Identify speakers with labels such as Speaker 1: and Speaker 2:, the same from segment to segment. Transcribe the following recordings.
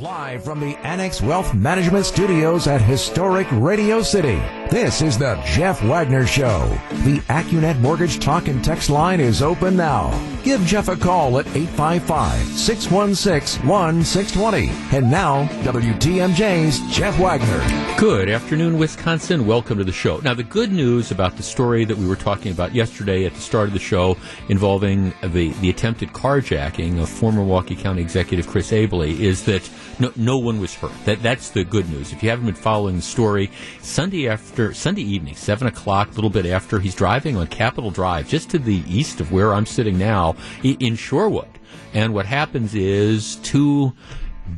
Speaker 1: Live from the Annex Wealth Management Studios at historic Radio City, this is the Jeff Wagner Show. The Accunet Mortgage Talk and Text line is open now. Give Jeff a call at 855-616-1620. And now, WTMJ's Jeff Wagner.
Speaker 2: Good afternoon, Wisconsin. Welcome to the show. Now, the good news about the story that we were talking about yesterday at the start of the show involving the, the attempted carjacking of former Milwaukee County Executive Chris Abele is that no, no one was hurt. That that's the good news. If you haven't been following the story, Sunday after Sunday evening, seven o'clock, a little bit after, he's driving on Capitol Drive, just to the east of where I'm sitting now, in Shorewood. And what happens is two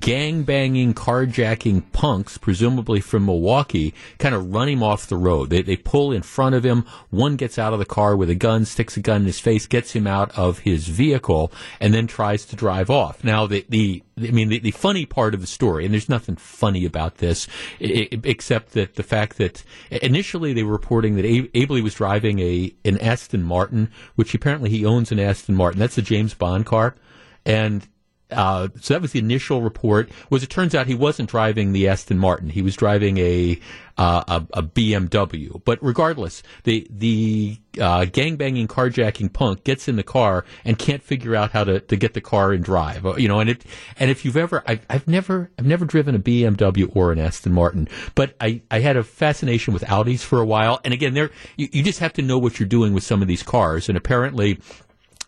Speaker 2: gang banging, carjacking punks, presumably from Milwaukee, kind of run him off the road. They, they pull in front of him. One gets out of the car with a gun, sticks a gun in his face, gets him out of his vehicle, and then tries to drive off. Now, the, the I mean, the, the funny part of the story, and there's nothing funny about this, except that the fact that initially they were reporting that Abele was driving a an Aston Martin, which apparently he owns an Aston Martin. That's a James Bond car, and uh, so that was the initial report. Was it turns out he wasn't driving the Aston Martin; he was driving a uh, a, a, BMW. But regardless, the the uh, gangbanging, carjacking punk gets in the car and can't figure out how to, to get the car and drive. Uh, you know, and it and if you've ever, I've, I've never I've never driven a BMW or an Aston Martin, but I, I had a fascination with Audis for a while. And again, there you, you just have to know what you're doing with some of these cars. And apparently,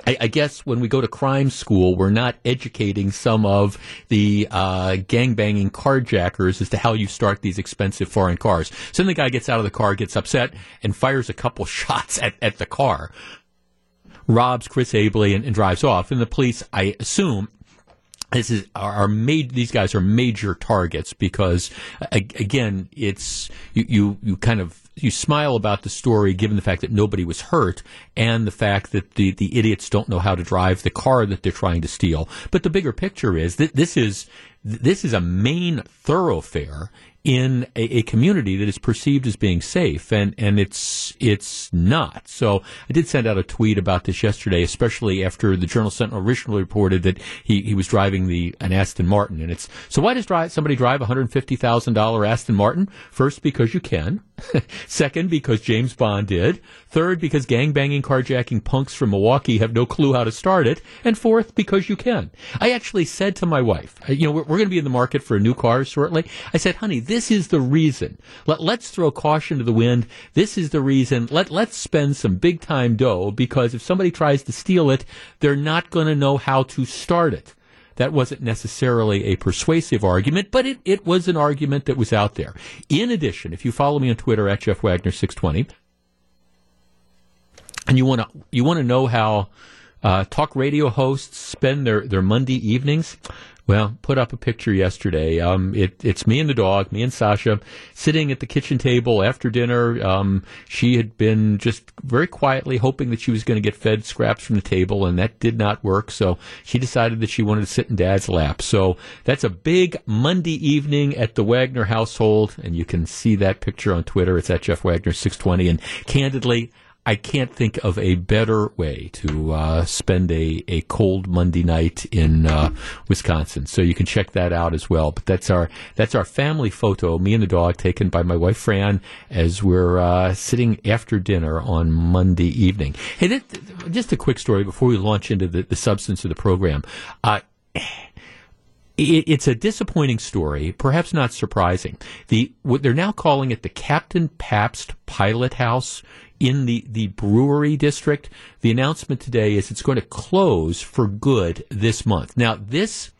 Speaker 2: I, I, guess when we go to crime school, we're not educating some of the uh, gangbanging carjackers as to how you start these expensive foreign cars. So then the guy gets out of the car, gets upset, and fires a couple shots at, at the car, robs Chris Abele, and, and drives off. And the police, I assume, this is are, made these guys are major targets because again it's you, you you kind of you smile about the story given the fact that nobody was hurt and the fact that the, the idiots don't know how to drive the car that they're trying to steal. But the bigger picture is that this is this is a main thoroughfare in a, a, community that is perceived as being safe, and, and it's it's not. So I did send out a tweet about this yesterday, especially after the Journal Sentinel originally reported that he, he was driving the an Aston Martin, and it's so why does drive, somebody drive a hundred fifty thousand dollar Aston Martin? First, because you can. Second, because James Bond did. Third, because gang-banging, carjacking punks from Milwaukee have no clue how to start it. And fourth, because you can. I actually said to my wife, you know, we're, we're going to be in the market for a new car shortly. I said, honey, this is the reason. Let, let's throw caution to the wind. This is the reason. Let, let's spend some big time dough because if somebody tries to steal it, they're not going to know how to start it. That wasn't necessarily a persuasive argument, but it, it was an argument that was out there. In addition, if you follow me on Twitter at Jeff Wagner 620, and you want to you want to know how uh, talk radio hosts spend their, their Monday evenings, well, put up a picture yesterday. Um, it, it's me and the dog, me and Sasha, sitting at the kitchen table after dinner. Um, she had been just very quietly hoping that she was going to get fed scraps from the table, and that did not work. So she decided that she wanted to sit in Dad's lap. So that's a big Monday evening at the Wagner household, and you can see that picture on Twitter. It's at Jeff Wagner 620. And candidly, I can't think of a better way to uh, spend a, a cold Monday night in uh, Wisconsin. So you can check that out as well. But that's our that's our family photo, me and the dog, taken by my wife Fran as we're uh, sitting after dinner on Monday evening. Hey, that, just a quick story before we launch into the, the substance of the program. Uh, it's a disappointing story, perhaps not surprising. The they're now calling it the Captain Pabst Pilot House in the, the brewery district. The announcement today is it's going to close for good this month. Now, this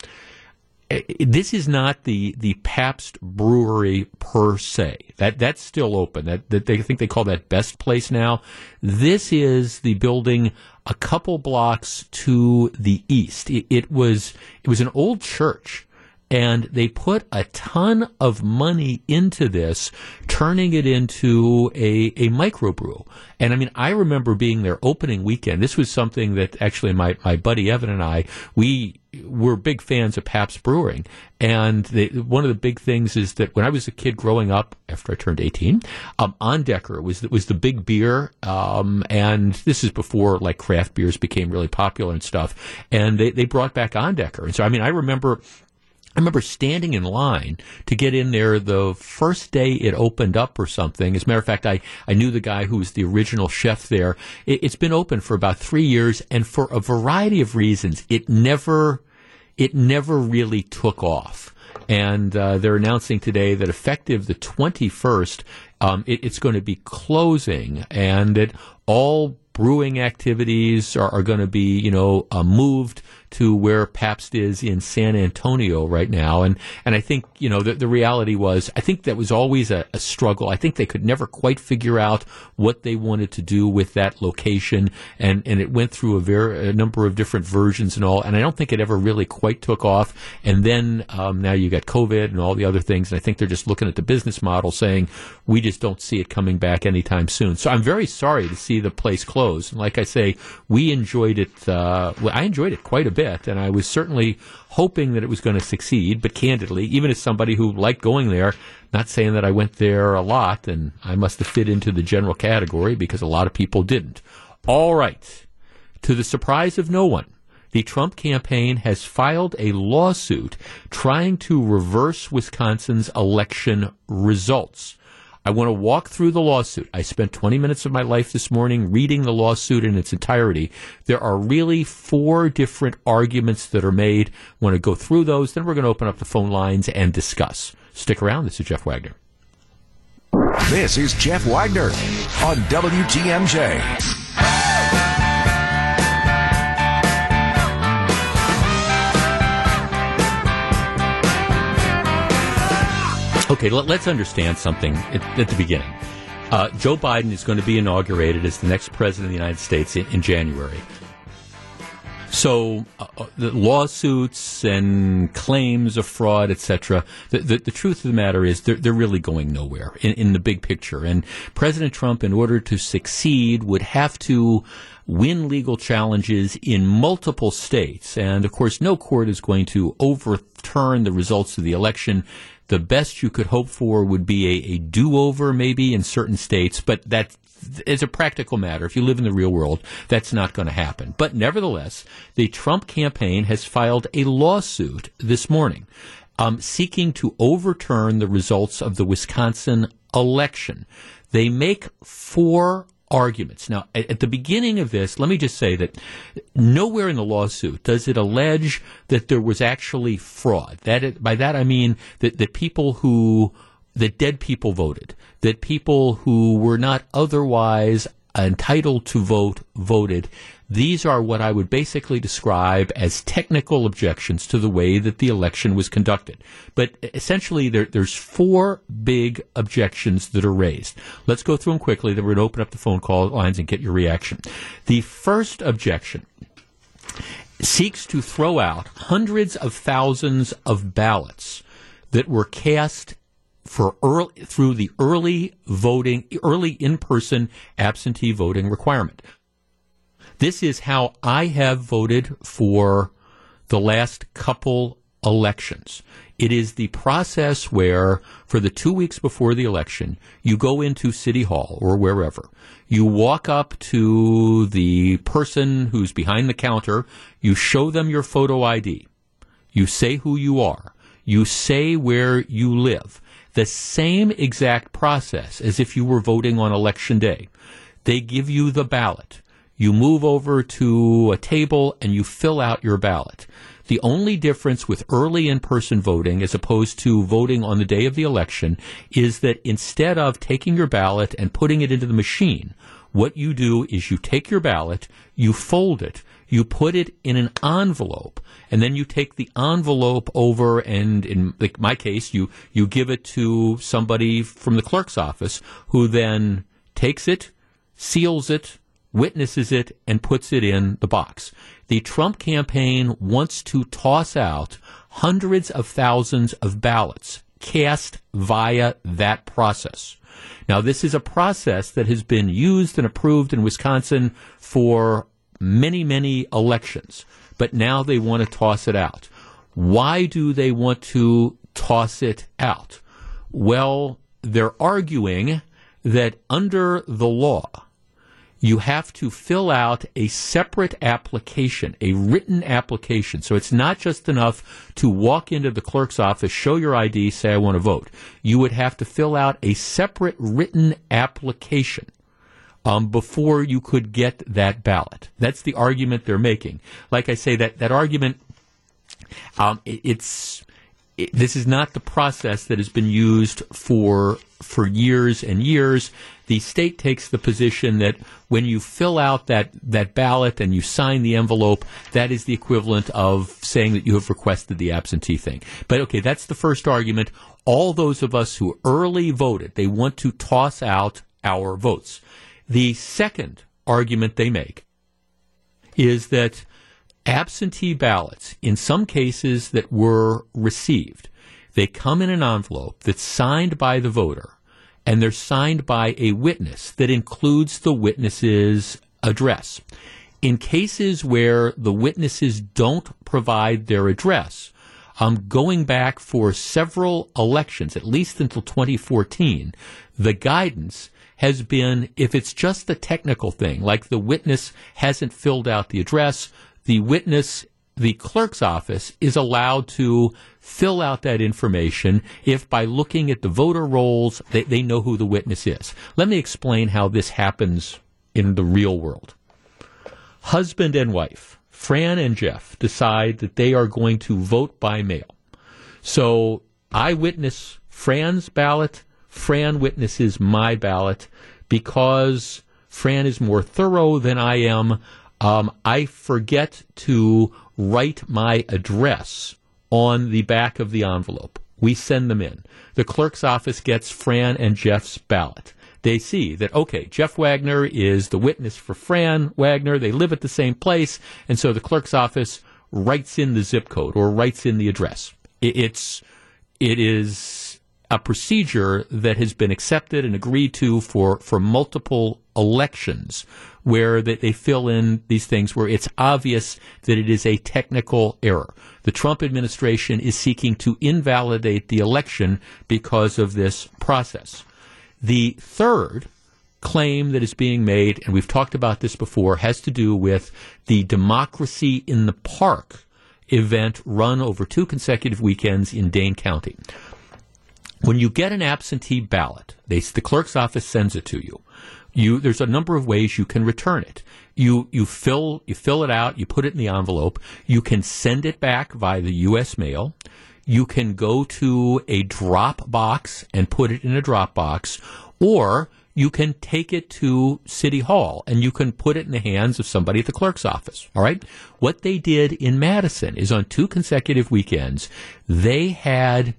Speaker 2: eh, this is not the the Pabst Brewery per se. That that's still open. That, that they think they call that Best Place now. This is the building a couple blocks to the east. It, it was it was an old church and they put a ton of money into this, turning it into a, a microbrew. And I mean, I remember being there opening weekend. This was something that actually my, my buddy Evan and I, we were big fans of Pabst Brewing. And the, one of the big things is that when I was a kid growing up, after I turned 18, um, Andeker was, was the big beer. Um, and this is before like craft beers became really popular and stuff. And they, they brought back Andeker. And so, I mean, I remember I remember standing in line to get in there the first day it opened up or something. As a matter of fact, I, I knew the guy who was the original chef there. It, it's been open for about three years, and for a variety of reasons, it never it never really took off. And uh, they're announcing today that effective the 21st, um, it, it's going to be closing, and that all brewing activities are, are going to be, you know, uh, moved to where Pabst is in San Antonio right now. And, and I think, you know, the, the reality was, I think that was always a, a struggle. I think they could never quite figure out what they wanted to do with that location. And, and it went through a, a number of different versions and all. And I don't think it ever really quite took off. And then um, now you got COVID and all the other things. And I think they're just looking at the business model saying, we just don't see it coming back anytime soon. So I'm very sorry to see the place close. And like I say, we enjoyed it. Uh, I enjoyed it quite a bit, and I was certainly hoping that it was going to succeed. But candidly, even as somebody who liked going there, not saying that I went there a lot, and I must have fit into the general category because a lot of people didn't. All right. To the surprise of no one, the Trump campaign has filed a lawsuit trying to reverse Wisconsin's election results. I want to walk through the lawsuit. I spent 20 minutes of my life this morning reading the lawsuit in its entirety. There are really four different arguments that are made. I want to go through those. Then we're going to open up the phone lines and discuss. Stick around. This is Jeff Wagner.
Speaker 1: This is Jeff Wagner on WTMJ.
Speaker 2: Okay, let, us understand something at, at the beginning. Uh, Joe Biden is going to be inaugurated as the next president of the United States in, in January. So, uh, uh the lawsuits and claims of fraud, etc. The, the, the, truth of the matter is they're, they're really going nowhere in, in the big picture. And President Trump, in order to succeed, would have to win legal challenges in multiple states. And of course, no court is going to overturn the results of the election the best you could hope for would be a, a do-over maybe in certain states, but that is a practical matter. If you live in the real world, that's not going to happen. But nevertheless, the Trump campaign has filed a lawsuit this morning um, seeking to overturn the results of the Wisconsin election. They make four arguments. Now, at, the beginning of this, let me just say that nowhere in the lawsuit does it allege that there was actually fraud. That it, by that I mean that, that people who that dead people voted, that people who were not otherwise entitled to vote voted. These are what I would basically describe as technical objections to the way that the election was conducted. But essentially, there, there's four big objections that are raised. Let's go through them quickly, then we're going to open up the phone call lines and get your reaction. The first objection seeks to throw out hundreds of thousands of ballots that were cast for early, through the early voting, early in-person absentee voting requirement. This is how I have voted for the last couple elections. It is the process where, for the two weeks before the election, you go into City Hall or wherever. You walk up to the person who's behind the counter. You show them your photo ID. You say who you are. You say where you live. The same exact process as if you were voting on election day. They give you the ballot. You move over to a table and you fill out your ballot. The only difference with early in person voting as opposed to voting on the day of the election is that instead of taking your ballot and putting it into the machine, what you do is you take your ballot, you fold it, you put it in an envelope, and then you take the envelope over and in my case, you, you give it to somebody from the clerk's office who then takes it, seals it, witnesses it, and puts it in the box. The Trump campaign wants to toss out hundreds of thousands of ballots cast via that process. Now, this is a process that has been used and approved in Wisconsin for many, many elections, but now they want to toss it out. Why do they want to toss it out? Well, they're arguing that under the law, you have to fill out a separate application, a written application. So it's not just enough to walk into the clerk's office, show your ID, say, I want to vote. You would have to fill out a separate written application. Um, before you could get that ballot. That's the argument they're making. Like I say, that, that argument, um, it, it's, it, this is not the process that has been used for for years and years. The state takes the position that when you fill out that, that ballot and you sign the envelope, that is the equivalent of saying that you have requested the absentee thing. But okay, that's the first argument. All those of us who early voted, they want to toss out our votes. The second argument they make is that absentee ballots, in some cases that were received, they come in an envelope that's signed by the voter and they're signed by a witness that includes the witness's address. In cases where the witnesses don't provide their address, um, going back for several elections, at least until 2014, the guidance has been if it's just a technical thing, like the witness hasn't filled out the address, the witness, the clerk's office is allowed to fill out that information if by looking at the voter rolls they, they know who the witness is. Let me explain how this happens in the real world. Husband and wife, Fran and Jeff, decide that they are going to vote by mail. So I witness Fran's ballot, Fran witnesses my ballot because Fran is more thorough than I am. Um, I forget to write my address on the back of the envelope. We send them in. The clerk's office gets Fran and Jeff's ballot. They see that, okay, Jeff Wagner is the witness for Fran Wagner. They live at the same place. And so the clerk's office writes in the zip code or writes in the address. It's, it is a procedure that has been accepted and agreed to for, for multiple elections where they, they fill in these things where it's obvious that it is a technical error. The Trump administration is seeking to invalidate the election because of this process. The third claim that is being made, and we've talked about this before, has to do with the Democracy in the Park event run over two consecutive weekends in Dane County. When you get an absentee ballot, they, the clerk's office sends it to you. You, there's a number of ways you can return it. You, you fill, you fill it out, you put it in the envelope. You can send it back via the U.S. mail. You can go to a drop box and put it in a drop box, or you can take it to City Hall and you can put it in the hands of somebody at the clerk's office. All right. What they did in Madison is on two consecutive weekends, they had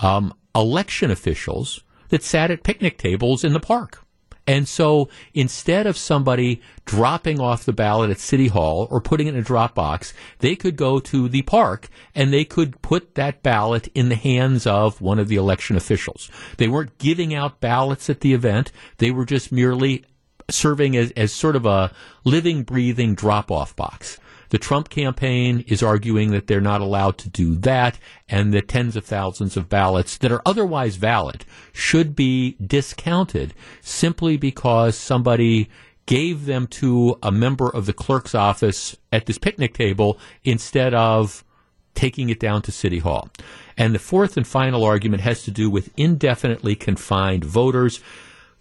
Speaker 2: um, election officials that sat at picnic tables in the park. And so instead of somebody dropping off the ballot at City Hall or putting it in a drop box, they could go to the park and they could put that ballot in the hands of one of the election officials. They weren't giving out ballots at the event. They were just merely serving as, as sort of a living, breathing drop off box. The Trump campaign is arguing that they're not allowed to do that and that tens of thousands of ballots that are otherwise valid should be discounted simply because somebody gave them to a member of the clerk's office at this picnic table instead of taking it down to City Hall. And the fourth and final argument has to do with indefinitely confined voters.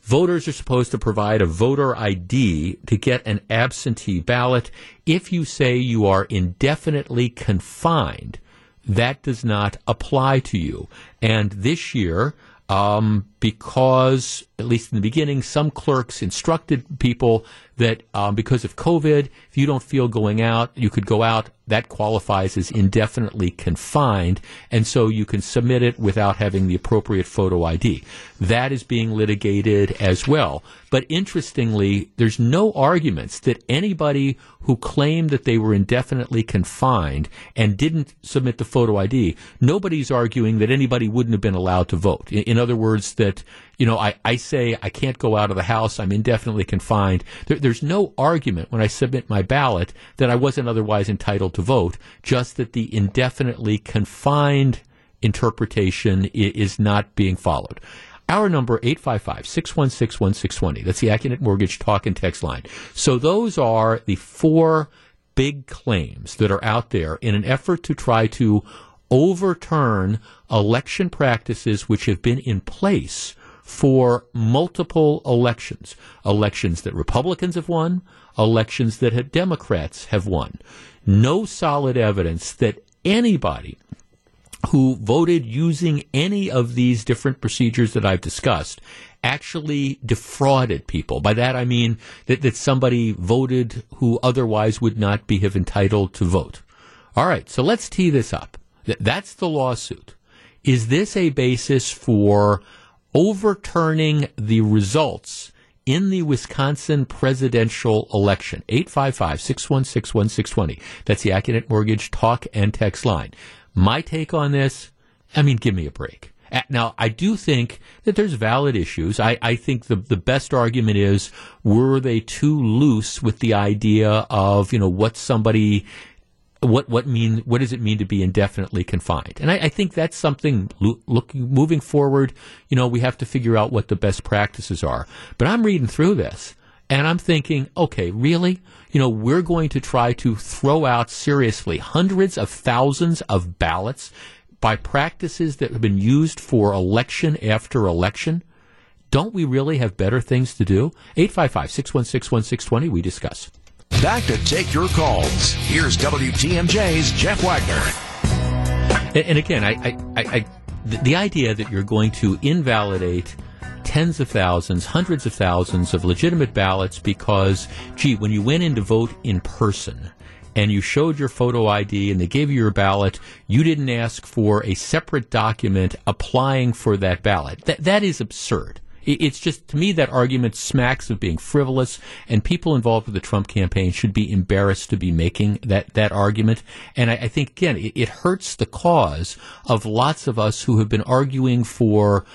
Speaker 2: Voters are supposed to provide a voter ID to get an absentee ballot. If you say you are indefinitely confined, that does not apply to you. And this year, um, because, at least in the beginning, some clerks instructed people that um, because of COVID, if you don't feel going out, you could go out. That qualifies as indefinitely confined, and so you can submit it without having the appropriate photo ID. That is being litigated as well. But interestingly, there's no arguments that anybody who claimed that they were indefinitely confined and didn't submit the photo ID, nobody's arguing that anybody wouldn't have been allowed to vote. In, in other words, that you know, I, I say I can't go out of the house, I'm indefinitely confined. There, there's no argument when I submit my ballot that I wasn't otherwise entitled to vote, just that the indefinitely confined interpretation is not being followed. Our number, 855-616-1620. That's the Accunet Mortgage talk and text line. So those are the four big claims that are out there in an effort to try to overturn election practices which have been in place for multiple elections. Elections that Republicans have won, elections that Democrats have won. No solid evidence that anybody who voted using any of these different procedures that I've discussed actually defrauded people. By that I mean that, that somebody voted who otherwise would not be have entitled to vote. All right, so let's tee this up. That's the lawsuit. Is this a basis for overturning the results in the Wisconsin presidential election? 855 616 1620. That's the Accunet Mortgage talk and text line. My take on this, I mean, give me a break. Now, I do think that there's valid issues. I, I think the, the best argument is were they too loose with the idea of, you know, what somebody what what mean what does it mean to be indefinitely confined? And I, I think that's something looking moving forward. You know, we have to figure out what the best practices are. But I'm reading through this and I'm thinking, okay, really? You know, we're going to try to throw out seriously hundreds of thousands of ballots by practices that have been used for election after election. Don't we really have better things to do? 855 616 1620, we discuss.
Speaker 1: Back to take your calls. Here's WTMJ's Jeff Wagner.
Speaker 2: And, again, I, I, I, the idea that you're going to invalidate tens of thousands, hundreds of thousands of legitimate ballots because, gee, when you went in to vote in person and you showed your photo ID and they gave you your ballot, you didn't ask for a separate document applying for that ballot. That, that is absurd. It's just, to me, that argument smacks of being frivolous, and people involved with the Trump campaign should be embarrassed to be making that, that argument. And I, I think, again, it, it hurts the cause of lots of us who have been arguing for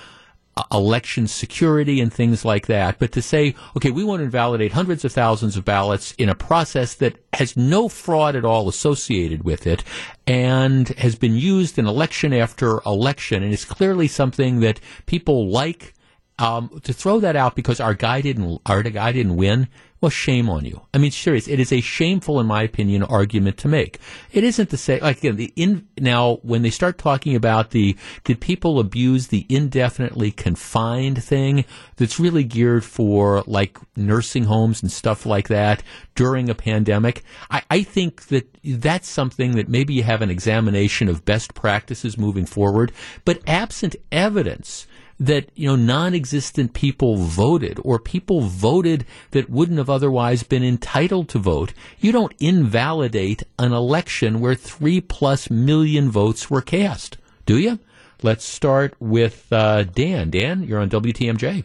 Speaker 2: uh, election security and things like that. But to say, okay, we want to invalidate hundreds of thousands of ballots in a process that has no fraud at all associated with it and has been used in election after election and is clearly something that people like um, to throw that out because our guy didn't our guy didn't win. Well, shame on you. I mean, serious. It is a shameful, in my opinion, argument to make. It isn't to say, like again, the in now when they start talking about the did people abuse the indefinitely confined thing that's really geared for like nursing homes and stuff like that during a pandemic. I, I think that that's something that maybe you have an examination of best practices moving forward, but absent evidence that you know non-existent people voted or people voted that wouldn't have otherwise been entitled to vote. You don't invalidate an election where 3 plus million votes were cast do you? Let's start with uh, Dan. Dan you're on WTMJ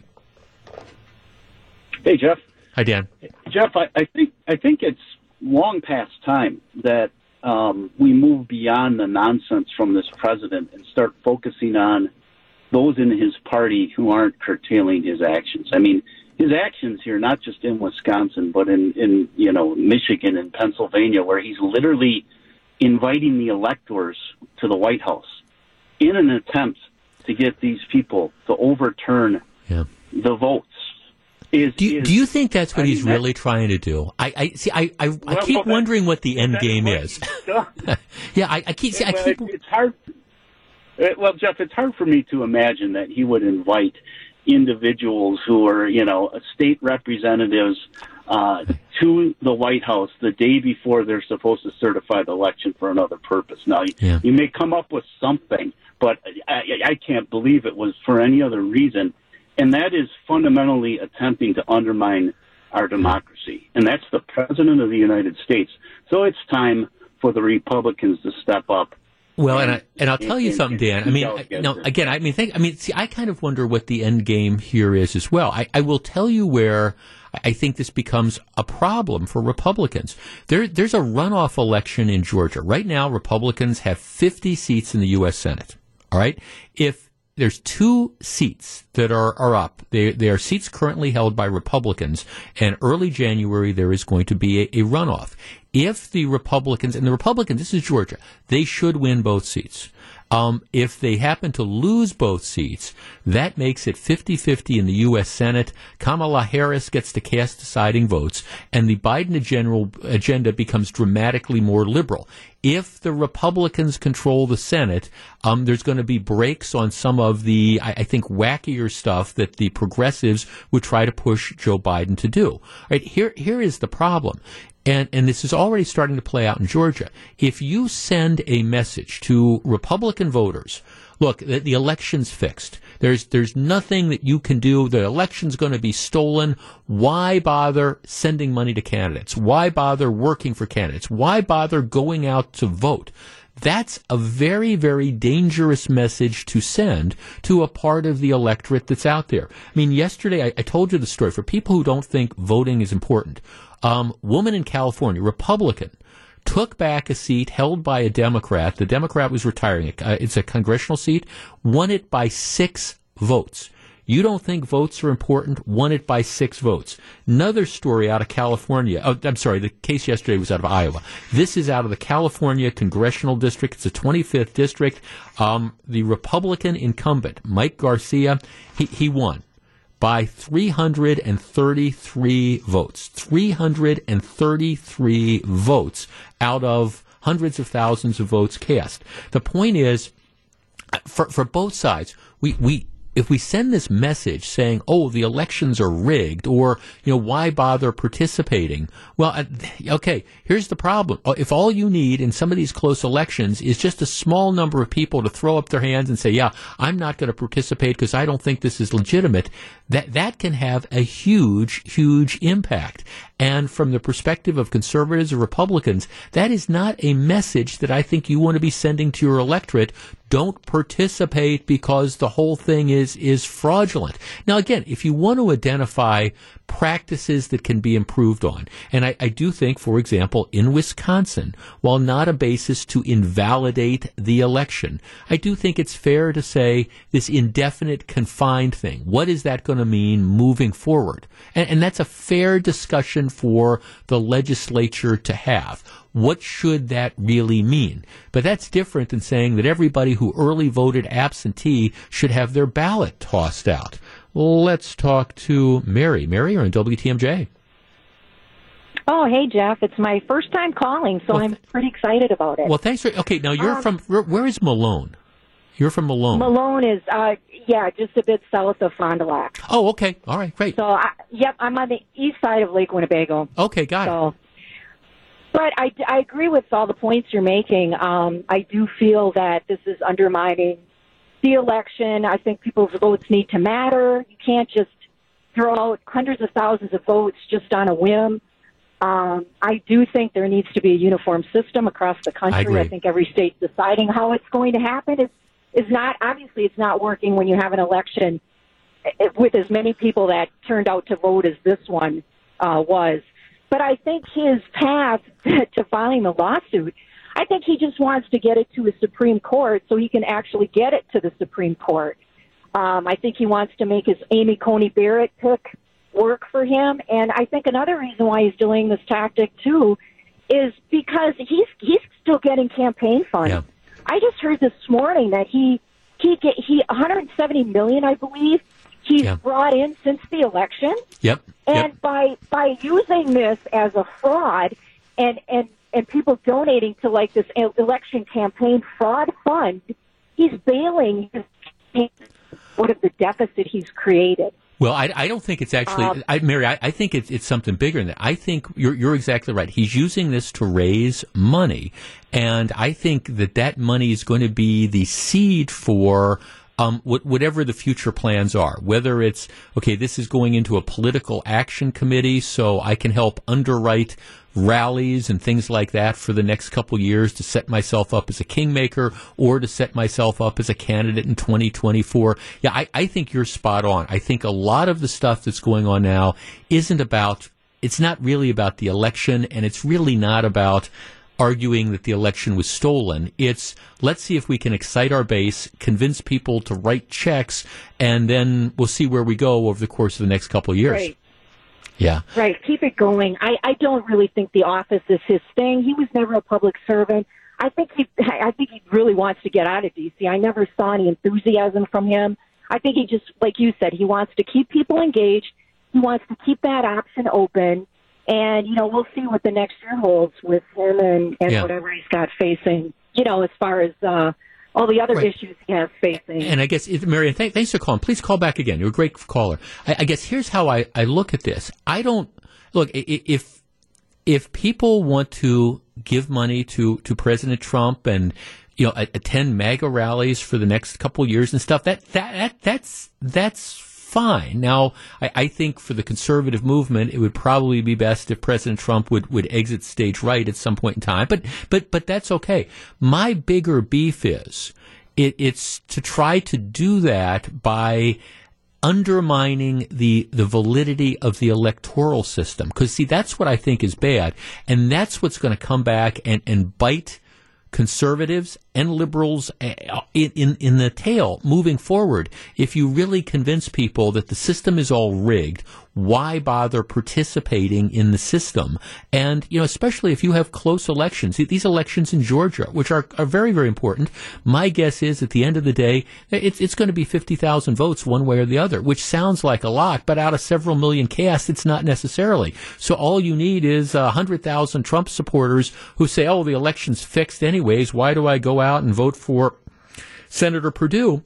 Speaker 3: Hey Jeff.
Speaker 2: Hi Dan.
Speaker 3: Jeff I, I think I think it's long past time that um, we move beyond the nonsense from this president and start focusing on those in his party who aren't curtailing his actions. I mean, his actions here, not just in Wisconsin, but in, in you know Michigan and Pennsylvania, where he's literally inviting the electors to the White House in an attempt to get these people to overturn yeah. the votes.
Speaker 2: Is, do, you, is, do you think that's what I he's mean, really trying to do? I, I see. I, I, well, I keep well, wondering what the end game is. yeah, I, I keep. See, I keep.
Speaker 3: It's hard. Uh, well, Jeff, it's hard for me to imagine that he would invite individuals who are, you know, state representatives uh, to the White House the day before they're supposed to certify the election for another purpose. Now, yeah. you may come up with something, but I, I can't believe it was for any other reason. And that is fundamentally attempting to undermine our democracy. And that's the President of the United States. So it's time for the Republicans to step up
Speaker 2: well, and I, and I'll tell you something, Dan. I mean, no, again, I mean, think, I mean, see, I kind of wonder what the end game here is as well. I, I will tell you where I think this becomes a problem for Republicans. There, there's a runoff election in Georgia right now. Republicans have 50 seats in the U.S. Senate. All right, if there's two seats that are, are up. They, they are seats currently held by Republicans, and early January there is going to be a, a runoff if the Republicans, and the Republicans, this is Georgia, they should win both seats. Um, if they happen to lose both seats, that makes it 50 50 in the U.S. Senate. Kamala Harris gets to cast deciding votes, and the Biden agenda becomes dramatically more liberal. If the Republicans control the Senate, um, there's going to be brakes on some of the, I, I, think, wackier stuff that the progressives would try to push Joe Biden to do. Right here, here is the problem and, and this is already starting to play out in Georgia. If you send a message to Republican voters, look, the, the election's fixed. There's there's nothing that you can do. The election's going to be stolen. Why bother sending money to candidates? Why bother working for candidates? Why bother going out to vote? That's a very, very dangerous message to send to a part of the electorate that's out there. I mean, yesterday I, I told you the story. For people who don't think voting is important, um, woman in California, Republican, took back a seat held by a Democrat. The Democrat was retiring. Uh, it's a congressional seat. Won it by six votes. You don't think votes are important? Won it by six votes. Another story out of California. Oh, I'm sorry. The case yesterday was out of Iowa. This is out of the California congressional district. It's the 25th district. Um, the Republican incumbent, Mike Garcia, he, he won by 333 votes. 333 votes out of hundreds of thousands of votes cast. The point is, for, for both sides, we, we if we send this message saying, "Oh, the elections are rigged," or you know, why bother participating? Well, uh, okay, here's the problem: uh, if all you need in some of these close elections is just a small number of people to throw up their hands and say, "Yeah, I'm not going to participate because I don't think this is legitimate," that that can have a huge, huge impact. And from the perspective of conservatives or Republicans, that is not a message that I think you want to be sending to your electorate. Don't participate because the whole thing is, is fraudulent. Now again, if you want to identify practices that can be improved on. And I, I, do think, for example, in Wisconsin, while not a basis to invalidate the election, I do think it's fair to say this indefinite confined thing. What is that going to mean moving forward? And, and that's a fair discussion for the legislature to have. What should that really mean? But that's different than saying that everybody who early voted absentee should have their ballot tossed out. Let's talk to Mary. Mary, you're on WTMJ.
Speaker 4: Oh, hey, Jeff. It's my first time calling, so well, I'm pretty excited about it.
Speaker 2: Well, thanks for. Okay, now you're um, from. Where, where is Malone? You're from Malone.
Speaker 4: Malone is, uh, yeah, just a bit south of Fond du Lac.
Speaker 2: Oh, okay. All right, great.
Speaker 4: So, I, yep, I'm on the east side of Lake Winnebago.
Speaker 2: Okay, got so, it.
Speaker 4: But I, I agree with all the points you're making. Um, I do feel that this is undermining the election. I think people's votes need to matter. You can't just throw out hundreds of thousands of votes just on a whim. Um, I do think there needs to be a uniform system across the country.
Speaker 2: I,
Speaker 4: I think every state deciding how it's going to happen is is not obviously it's not working when you have an election with as many people that turned out to vote as this one uh, was. But I think his path to filing the lawsuit I think he just wants to get it to a Supreme Court so he can actually get it to the Supreme Court. Um, I think he wants to make his Amy Coney Barrett pick work for him, and I think another reason why he's doing this tactic too is because he's he's still getting campaign funds. Yeah. I just heard this morning that he he get he 170 million, I believe, he's yeah. brought in since the election.
Speaker 2: Yep.
Speaker 4: And
Speaker 2: yep.
Speaker 4: by by using this as a fraud and and and people donating to like this election campaign fraud fund, he's bailing his out of the deficit he's created.
Speaker 2: Well, I, I don't think it's actually, um, I, Mary. I, I think it's, it's something bigger than that. I think you're you're exactly right. He's using this to raise money, and I think that that money is going to be the seed for um, whatever the future plans are, whether it's, okay, this is going into a political action committee so I can help underwrite rallies and things like that for the next couple years to set myself up as a kingmaker or to set myself up as a candidate in 2024. Yeah, I, I think you're spot on. I think a lot of the stuff that's going on now isn't about, it's not really about the election and it's really not about arguing that the election was stolen. It's let's see if we can excite our base, convince people to write checks, and then we'll see where we go over the course of the next couple of years.
Speaker 4: Right.
Speaker 2: Yeah.
Speaker 4: Right. Keep it going. I, I don't really think the office is his thing. He was never a public servant. I think he, I think he really wants to get out of DC. I never saw any enthusiasm from him. I think he just, like you said, he wants to keep people engaged. He wants to keep that option open. And, you know, we'll see what the next year holds with him and, and
Speaker 2: Yeah.
Speaker 4: whatever he's got facing, you know, as far as, uh, all the other
Speaker 2: Right.
Speaker 4: issues he has facing.
Speaker 2: And I guess, Marion, thank, thanks for calling. Please call back again. You're a great caller. I, I guess here's how I, I look at this. I don't look if if people want to give money to to President Trump and you know attend MAGA rallies for the next couple of years and stuff. That that, that that's that's fine. Now, I, I think for the conservative movement, it would probably be best if President Trump would, would exit stage right at some point in time. But but but that's okay. My bigger beef is it, it's to try to do that by undermining the the validity of the electoral system because see that's what I think is bad and that's what's going to come back and and bite conservatives and liberals uh, in, in in the tail moving forward. If you really convince people that the system is all rigged why bother participating in the system? And you know especially if you have close elections. These elections in Georgia which are, are very very important my guess is at the end of the day it's it's going to be 50,000 votes one way or the other which sounds like a lot but out of several million cast it's not necessarily. So all you need is a 100,000 Trump supporters who say oh the election's fixed anyways. Why do I go out and vote for Senator Perdue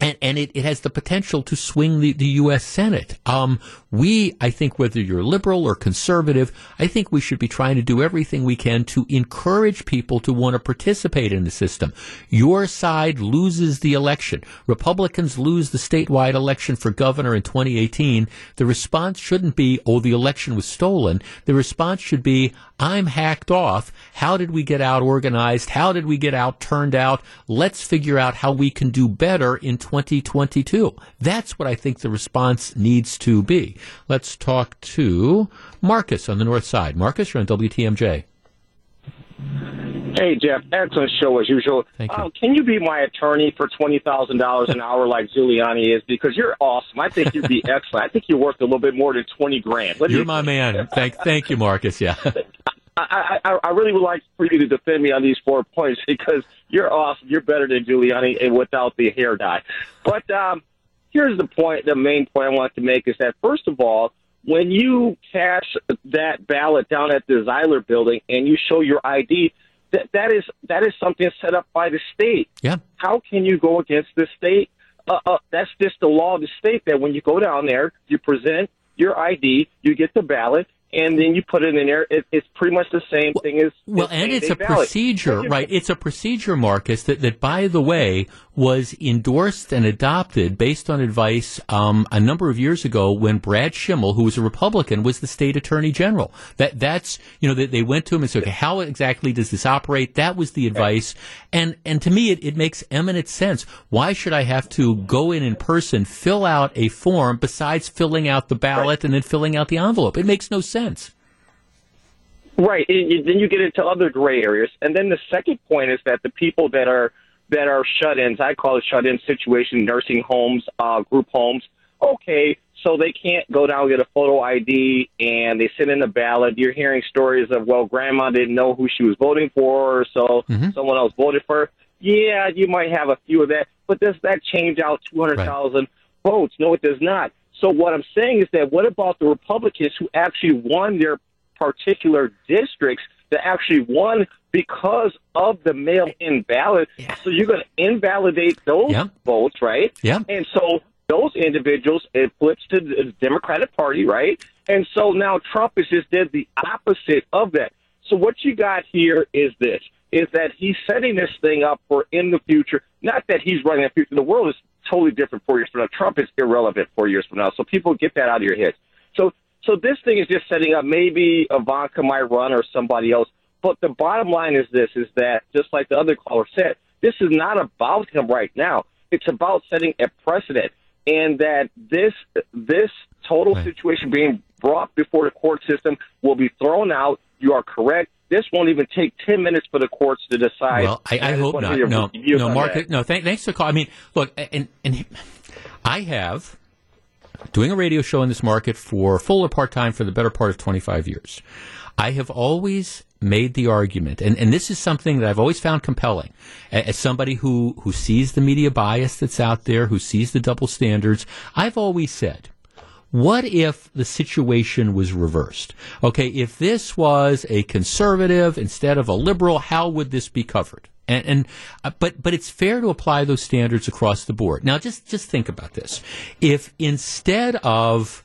Speaker 2: and, and it, it has the potential to swing the, the U.S. Senate. Um, we, I think, whether you're liberal or conservative, I think we should be trying to do everything we can to encourage people to want to participate in the system. Your side loses the election. Republicans lose the statewide election for governor in 2018. The response shouldn't be, oh, the election was stolen. The response should be, I'm hacked off. How did we get out organized? How did we get out turned out? Let's figure out how we can do better in 2022. That's what I think the response needs to be. Let's talk to Marcus on the north side. Marcus, you're on WTMJ.
Speaker 5: Hey Jeff, excellent show as usual.
Speaker 2: Thank you.
Speaker 5: Uh, can you be my attorney for twenty thousand dollars an hour like Giuliani is? Because you're awesome. I think you'd be excellent. I think you're worth a little bit more than twenty grand. What do
Speaker 2: You're
Speaker 5: you
Speaker 2: my man. Thank, thank you, Marcus. Yeah.
Speaker 5: I, I, I really would like for you to defend me on these four points because you're awesome. You're better than Giuliani and without the hair dye. But um, here's the point. The main point I want to make is that first of all, when you cash that ballot down at the Zeidler building and you show your ID, that that is that is something set up by the state.
Speaker 2: Yeah.
Speaker 5: How can you go against the state? Uh, uh, that's just the law of the state. That when you go down there, you present your ID, you get the ballot, and then you put it in there. It, it's pretty much the same thing as
Speaker 2: Well, and it's a procedure, right? It's a procedure, Marcus, that, that by the way was endorsed and adopted based on advice um, a number of years ago when Brad Schimel, who was a Republican, was the state attorney general. That that's you know they, they went to him and said, okay, how exactly does this operate? That was the advice, and and to me it, it makes eminent sense. Why should I have to go in in person, fill out a form besides filling out the ballot and then filling out the envelope? It makes no sense.
Speaker 5: Right. And then you get into other gray areas. And then the second point is that the people that are that are shut-ins, I call it shut-in situation, nursing homes, uh, group homes. Okay, so they can't go down and get a photo ID, and they sit in a ballot. You're hearing stories of, well, grandma didn't know who she was voting for, so someone else voted for her. Yeah, you might have a few of that, but does that change out 200,000 votes? No, it does not. So what I'm saying is that what about the Republicans who actually won their particular districts that actually won because of the mail-in ballot? So you're going to invalidate those
Speaker 2: Yeah.
Speaker 5: votes, right?
Speaker 2: Yeah.
Speaker 5: And so those individuals, it flips to the Democratic Party, right? And so now Trump has just did the opposite of that. So what you got here is this, is that he's setting this thing up for in the future, not that he's running the future. The world is totally different four years from now. Trump is irrelevant four years from now. So people get that out of your heads. So so this thing is just setting up maybe Ivanka might run or somebody else. But the bottom line is this is that just like the other caller said, this is not about him right now. It's about setting a precedent and that this this total
Speaker 2: Right.
Speaker 5: situation being brought before the court system will be thrown out. You are correct. This won't even take ten minutes for the courts to decide.
Speaker 2: Well, I, I hope not. No, no, Mark.
Speaker 5: that.
Speaker 2: No, thank, thanks for calling. I mean, look, and and I have doing a radio show in this market for full or part time for the better part of twenty five years. I have always made the argument, and, and this is something that I've always found compelling, as somebody who, who sees the media bias that's out there, who sees the double standards, I've always said, what if the situation was reversed? Okay, if this was a conservative instead of a liberal, how would this be covered? And, and uh, but but it's fair to apply those standards across the board. Now, just just think about this: if instead of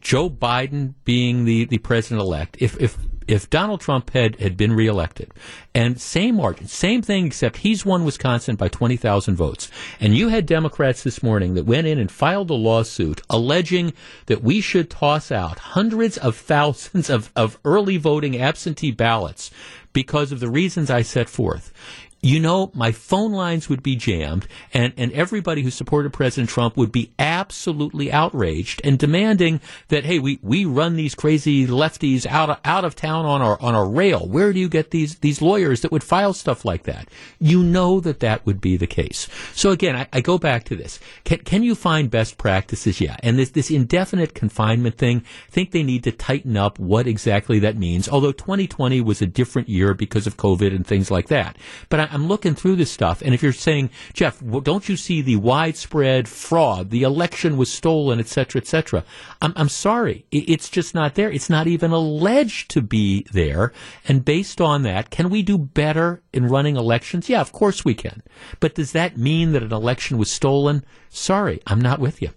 Speaker 2: Joe Biden being the, the president elect, if, if if Donald Trump had, had been reelected, and same margin, same thing, except he's won Wisconsin by 20,000 votes, and you had Democrats this morning that went in and filed a lawsuit alleging that we should toss out hundreds of thousands of, of early voting absentee ballots because of the reasons I set forth you know, my phone lines would be jammed, and, and everybody who supported President Trump would be absolutely outraged and demanding that, hey, we, we run these crazy lefties out of, out of town on our on our rail. Where do you get these these lawyers that would file stuff like that? You know that that would be the case. So again, I, I go back to this. Can can you find best practices? Yeah, and this this indefinite confinement thing. I think they need to tighten up what exactly that means. Although 2020 was a different year because of COVID and things like that, but I, I'm looking through this stuff, and if you're saying, Jeff, don't you see the widespread fraud, the election was stolen, et cetera, et cetera? I'm, I'm sorry, it's just not there. It's not even alleged to be there. And based on that, can we do better in running elections? Yeah, of course we can. But does that mean that an election was stolen? Sorry, I'm not with you.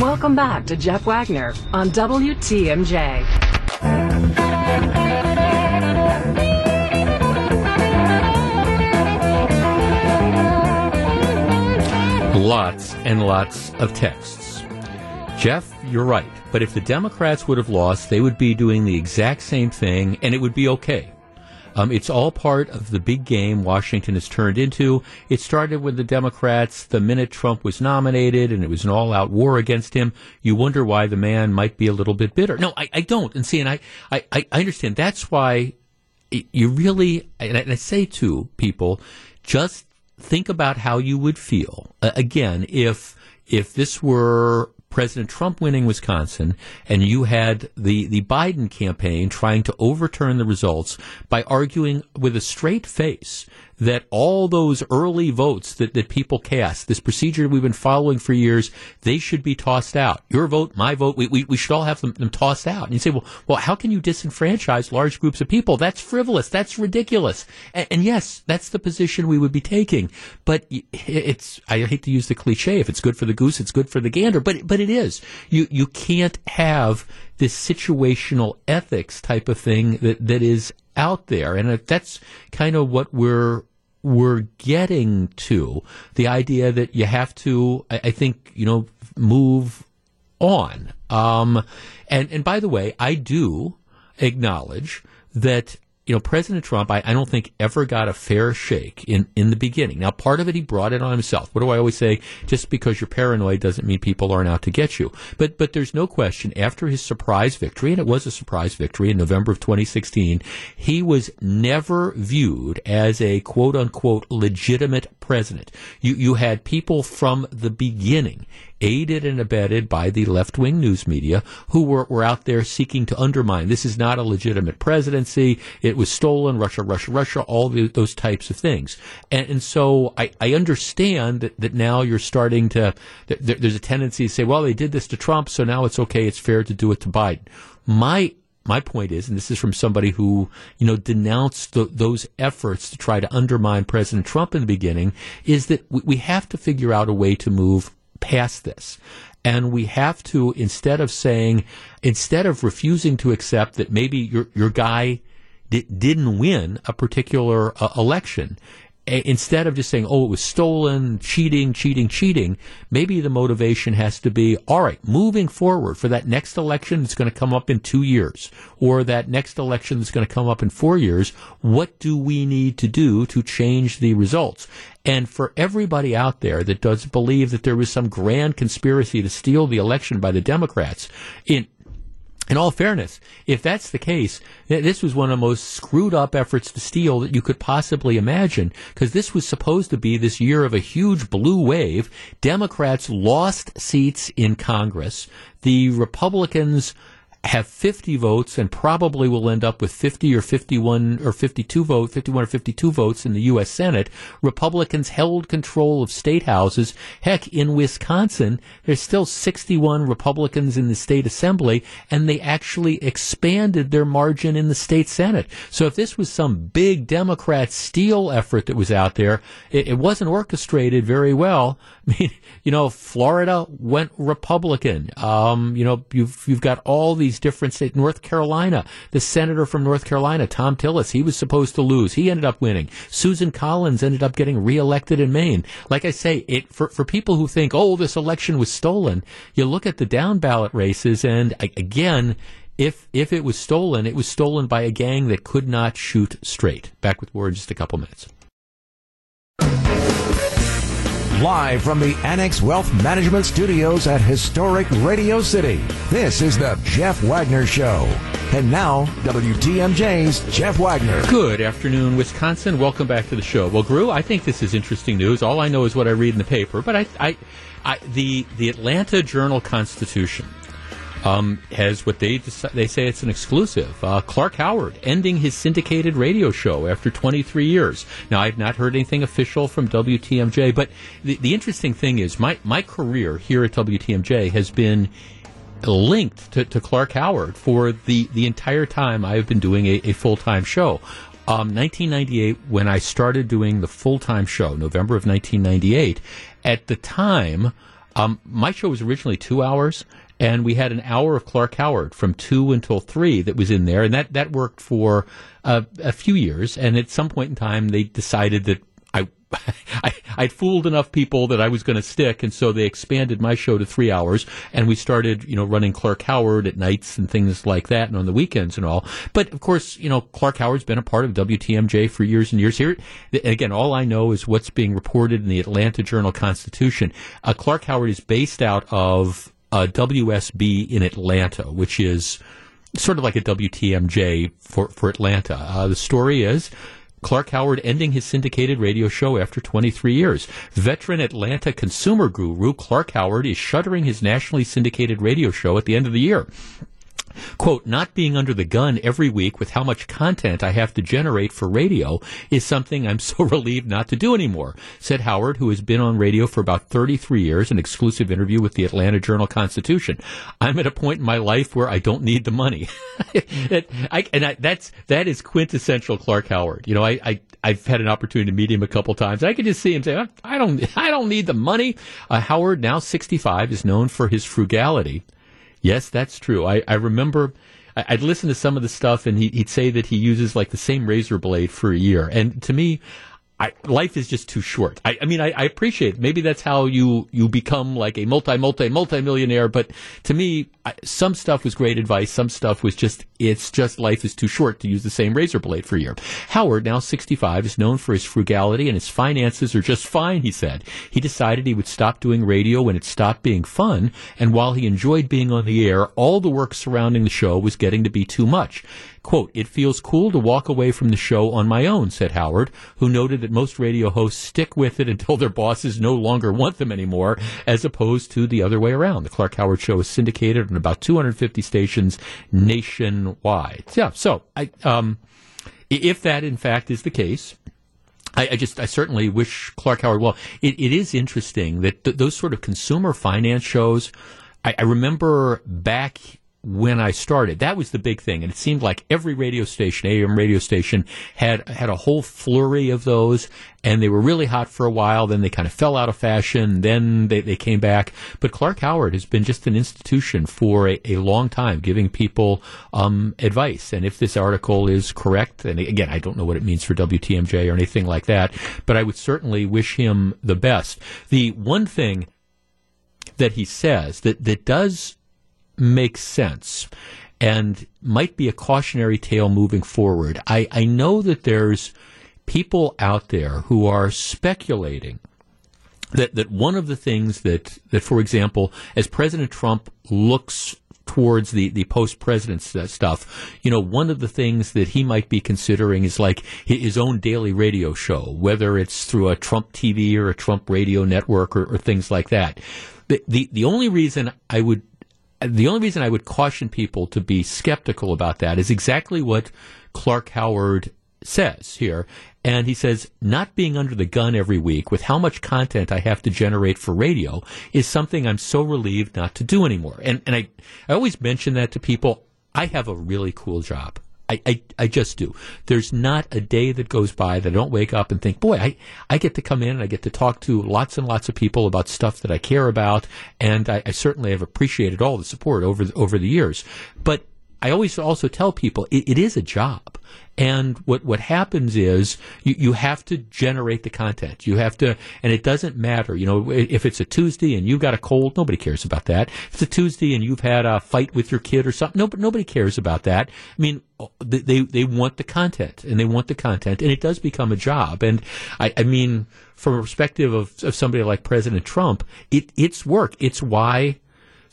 Speaker 6: Welcome back to Jeff Wagner on WTMJ.
Speaker 2: Lots and lots of texts. Jeff, you're right. But if the Democrats would have lost, they would be doing the exact same thing, and it would be okay. Um, it's all part of the big game Washington has turned into. It started with the Democrats the minute Trump was nominated, and it was an all-out war against him. You wonder why the man might be a little bit bitter. No, I, I don't. And see, and I, I, I understand. That's why you really, and I say to people, just think about how you would feel uh, again if if this were President Trump winning Wisconsin and you had the, the Biden campaign trying to overturn the results by arguing with a straight face that all those early votes that, that people cast, this procedure we've been following for years, they should be tossed out. Your vote, my vote, we, we, we should all have them, them tossed out. And you say, well, well, how can you disenfranchise large groups of people? That's frivolous. That's ridiculous. And, and yes, that's the position we would be taking. But it's, I hate to use the cliche, if it's good for the goose, it's good for the gander, but, but it is. You, you can't have this situational ethics type of thing that, that is out there. And that's kind of what we're we're getting to the idea that you have to, I, I think, you know, move on. Um, and and by the way, I do acknowledge that you know, President Trump, I, I, don't think ever got a fair shake in, in the beginning. Now, part of it, he brought it on himself. What do I always say? Just because you're paranoid doesn't mean people aren't out to get you. But, but there's no question after his surprise victory, and it was a surprise victory in November of 2016, he was never viewed as a quote unquote legitimate president. You, you had people from the beginning aided and abetted by the left wing news media who were, were out there seeking to undermine. This is not a legitimate presidency. It was stolen, Russia, Russia, Russia, all the, those types of things. And, and so I, I understand that, that now you're starting to, there, there's a tendency to say, well, they did this to Trump, so now it's okay, it's fair to do it to Biden. My my point is, and this is from somebody who, you know, denounced the, those efforts to try to undermine President Trump in the beginning, is that we, we have to figure out a way to move past this. And we have to, instead of saying, instead of refusing to accept that maybe your, your guy di- didn't win a particular uh, election, instead of just saying, oh, it was stolen, cheating, cheating, cheating, maybe the motivation has to be, all right, moving forward for that next election that's going to come up in two years, or that next election that's going to come up in four years, what do we need to do to change the results? And for everybody out there that does believe that there was some grand conspiracy to steal the election by the Democrats, in in all fairness, if that's the case, this was one of the most screwed up efforts to steal that you could possibly imagine, because this was supposed to be this year of a huge blue wave. Democrats lost seats in Congress. The Republicans have 50 votes and probably will end up with 50 or 51 or 52 vote, 51 or 52 votes in the U.S. Senate. Republicans held control of state houses. Heck, in Wisconsin, there's still 61 Republicans in the state assembly, and they actually expanded their margin in the state Senate. So if this was some big Democrat steal effort that was out there, it, it wasn't orchestrated very well. I mean, you know, Florida went Republican. Um, you know, you've you've got all these different states. North Carolina, the senator from North Carolina, Thom Tillis, he was supposed to lose. He ended up winning. Susan Collins ended up getting reelected in Maine. Like I say, it for for people who think, oh, this election was stolen. You look at the down ballot races, and again. If if it was stolen, it was stolen by a gang that could not shoot straight. Back with more in just a couple minutes.
Speaker 1: Live from the Annex Wealth Management Studios at historic Radio City, this is the Jeff Wagner Show. And now, WTMJ's Jeff Wagner.
Speaker 2: Good afternoon, Wisconsin. Welcome back to the show. Well, Gru, I think this is interesting news. All I know is what I read in the paper, but I, I, I the the Atlanta Journal Constitution um, has what they they say it's an exclusive. Uh, Clark Howard ending his syndicated radio show after 23 years. Now I've not heard anything official from WTMJ, but the, the interesting thing is my my career here at WTMJ has been linked to, to Clark Howard for the the entire time I've been doing a, a full time show. Um, 1998, when I started doing the full time show, November of 1998. At the time, um, my show was originally two hours and we had an hour of Clark Howard from two until three that was in there, and that that worked for uh, a few years. And at some point in time, they decided that I. I'd fooled enough people that I was going to stick, and so they expanded my show to three hours, and we started, you know, running Clark Howard at nights and things like that, and on the weekends and all. But of course, you know, Clark Howard's been a part of WTMJ for years and years. Here, again, all I know is what's being reported in the Atlanta Journal Constitution. Uh, Clark Howard is based out of uh, WSB in Atlanta, which is sort of like a WTMJ for, for Atlanta. Uh, the story is Clark Howard ending his syndicated radio show after 23 years. Veteran Atlanta consumer guru Clark Howard is shuttering his nationally syndicated radio show at the end of the year. Quote, not being under the gun every week with how much content I have to generate for radio is something I'm so relieved not to do anymore, said Howard, who has been on radio for about 33 years, an exclusive interview with the Atlanta Journal Constitution. I'm at a point in my life where I don't need the money. I, and I, that's, that is quintessential Clark Howard. You know, I, I, I've had an opportunity to meet him a couple times. I could just see him say, I don't, I don't need the money. Uh, Howard, now 65, is known for his frugality Yes, that's true. I, I remember I'd listen to some of the stuff, and he'd say that he uses like the same razor blade for a year. And to me, I, life is just too short. I, I mean, I, I, appreciate it. maybe that's how you you become like a multi multi multi millionaire. But to me, some stuff was great advice. Some stuff was just it's just life is too short to use the same razor blade for a year. Howard, now 65, is known for his frugality and his finances are just fine. He said he decided he would stop doing radio when it stopped being fun, and while he enjoyed being on the air, all the work surrounding the show was getting to be too much. Quote, it feels cool to walk away from the show on my own, said Howard, who noted that most radio hosts stick with it until their bosses no longer want them anymore, as opposed to the other way around. The Clark Howard Show is syndicated on about 250 stations nationwide. Yeah, so I, um, if that in fact is the case, I, I, just, I certainly wish Clark Howard well. It, it is interesting that th- those sort of consumer finance shows. I, I remember back when I started. That was the big thing, and it seemed like every radio station, AM radio station, had had a whole flurry of those, and they were really hot for a while. Then they kind of fell out of fashion. Then they, they came back. But Clark Howard has been just an institution for a, a long time, giving people um, advice. And if this article is correct, and again, I don't know what it means for WTMJ or anything like that, but I would certainly wish him the best. The one thing that he says that that does makes sense and might be a cautionary tale moving forward. I, I know that there's people out there who are speculating that, that one of the things that, that, for example, as President Trump looks towards the, the post president stuff, you know, one of the things that he might be considering is like his own daily radio show, whether it's through a Trump TV or a Trump radio network or, or things like that. The, the, the only reason I would the only reason I would caution people to be skeptical about that is exactly what Clark Howard says here. And he says, not being under the gun every week with how much content I have to generate for radio is something I'm so relieved not to do anymore. And, and I, I always mention that to people. I have a really cool job. I, I, I just do. There's not a day that goes by that I don't wake up and think, boy, I, I get to come in and I get to talk to lots and lots of people about stuff that I care about. And I, I certainly have appreciated all the support over, over the years. But I always also tell people it, it is a job. And what, what happens is you, you have to generate the content. You have to, and it doesn't matter, you know, if it's a Tuesday and you've got a cold, nobody cares about that. If it's a Tuesday and you've had a fight with your kid or something, nobody, nobody cares about that. I mean, they, they want the content and they want the content and it does become a job. And I, I mean, from a perspective of, of somebody like President Trump, it, it's work. It's why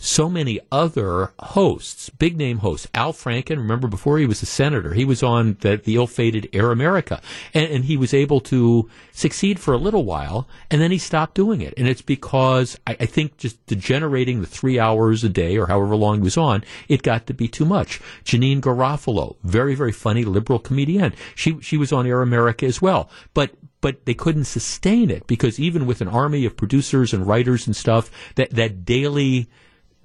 Speaker 2: so many other hosts, big name hosts. Al Franken, remember before he was a senator, he was on the, the ill fated Air America, and, and, he was able to succeed for a little while, and then he stopped doing it. And it's because I, I think just degenerating the three hours a day or however long he was on, it got to be too much. Janeane Garofalo, very, very funny liberal comedian. She, she was on Air America as well. But, but they couldn't sustain it because even with an army of producers and writers and stuff, that, that daily,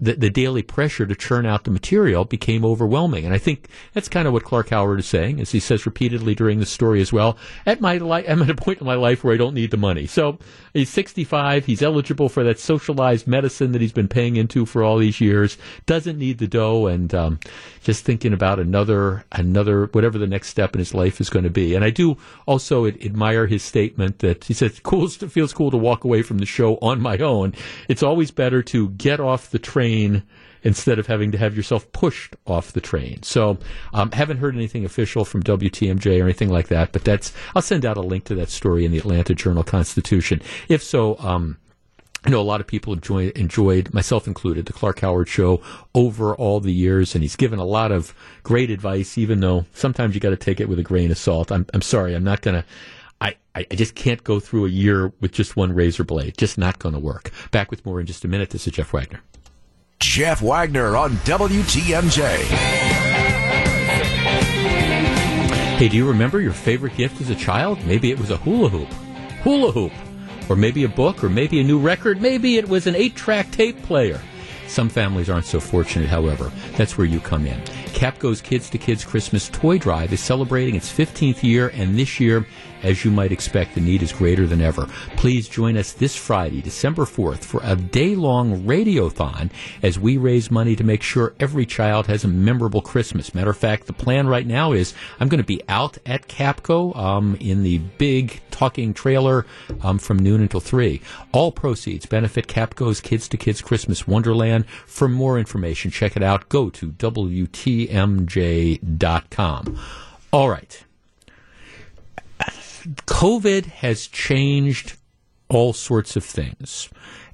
Speaker 2: the, the daily pressure to churn out the material became overwhelming. And I think that's kind of what Clark Howard is saying, as he says repeatedly during the story as well. At my li- I'm at a point in my life where I don't need the money. So he's 65. He's eligible for that socialized medicine that he's been paying into for all these years. Doesn't need the dough, and um, just thinking about another another whatever the next step in his life is going to be. And I do also admire his statement that he says, "Cool, feels cool to walk away from the show on my own. It's always better to get off the train." Train instead of having to have yourself pushed off the train. So, um, haven't heard anything official from WTMJ or anything like that, but that's I'll send out a link to that story in the Atlanta Journal Constitution. If so, um, I know a lot of people enjoy, enjoyed, myself included, the Clark Howard show over all the years, and he's given a lot of great advice, even though sometimes you got to take it with a grain of salt. I'm, I'm sorry, I'm not going to. I, I just can't go through a year with just one razor blade. Just not going to work. Back with more in just a minute. This is Jeff Wagner.
Speaker 1: Jeff Wagner on WTMJ.
Speaker 2: Hey, do you remember your favorite gift as a child? Maybe it was a hula hoop. Hula hoop. Or maybe a book, or maybe a new record. Maybe it was an eight track tape player. Some families aren't so fortunate, however. That's where you come in. Kapco's Kids to Kids Christmas Toy Drive is celebrating its 15th year, and this year as you might expect, the need is greater than ever. Please join us this Friday, December 4th, for a day long radiothon as we raise money to make sure every child has a memorable Christmas. Matter of fact, the plan right now is I'm going to be out at Kapco um, in the big talking trailer um, from noon until 3. All proceeds benefit Kapco's Kids to Kids Christmas Wonderland. For more information, check it out. Go to WTMJ.com. All right. COVID has changed all sorts of things.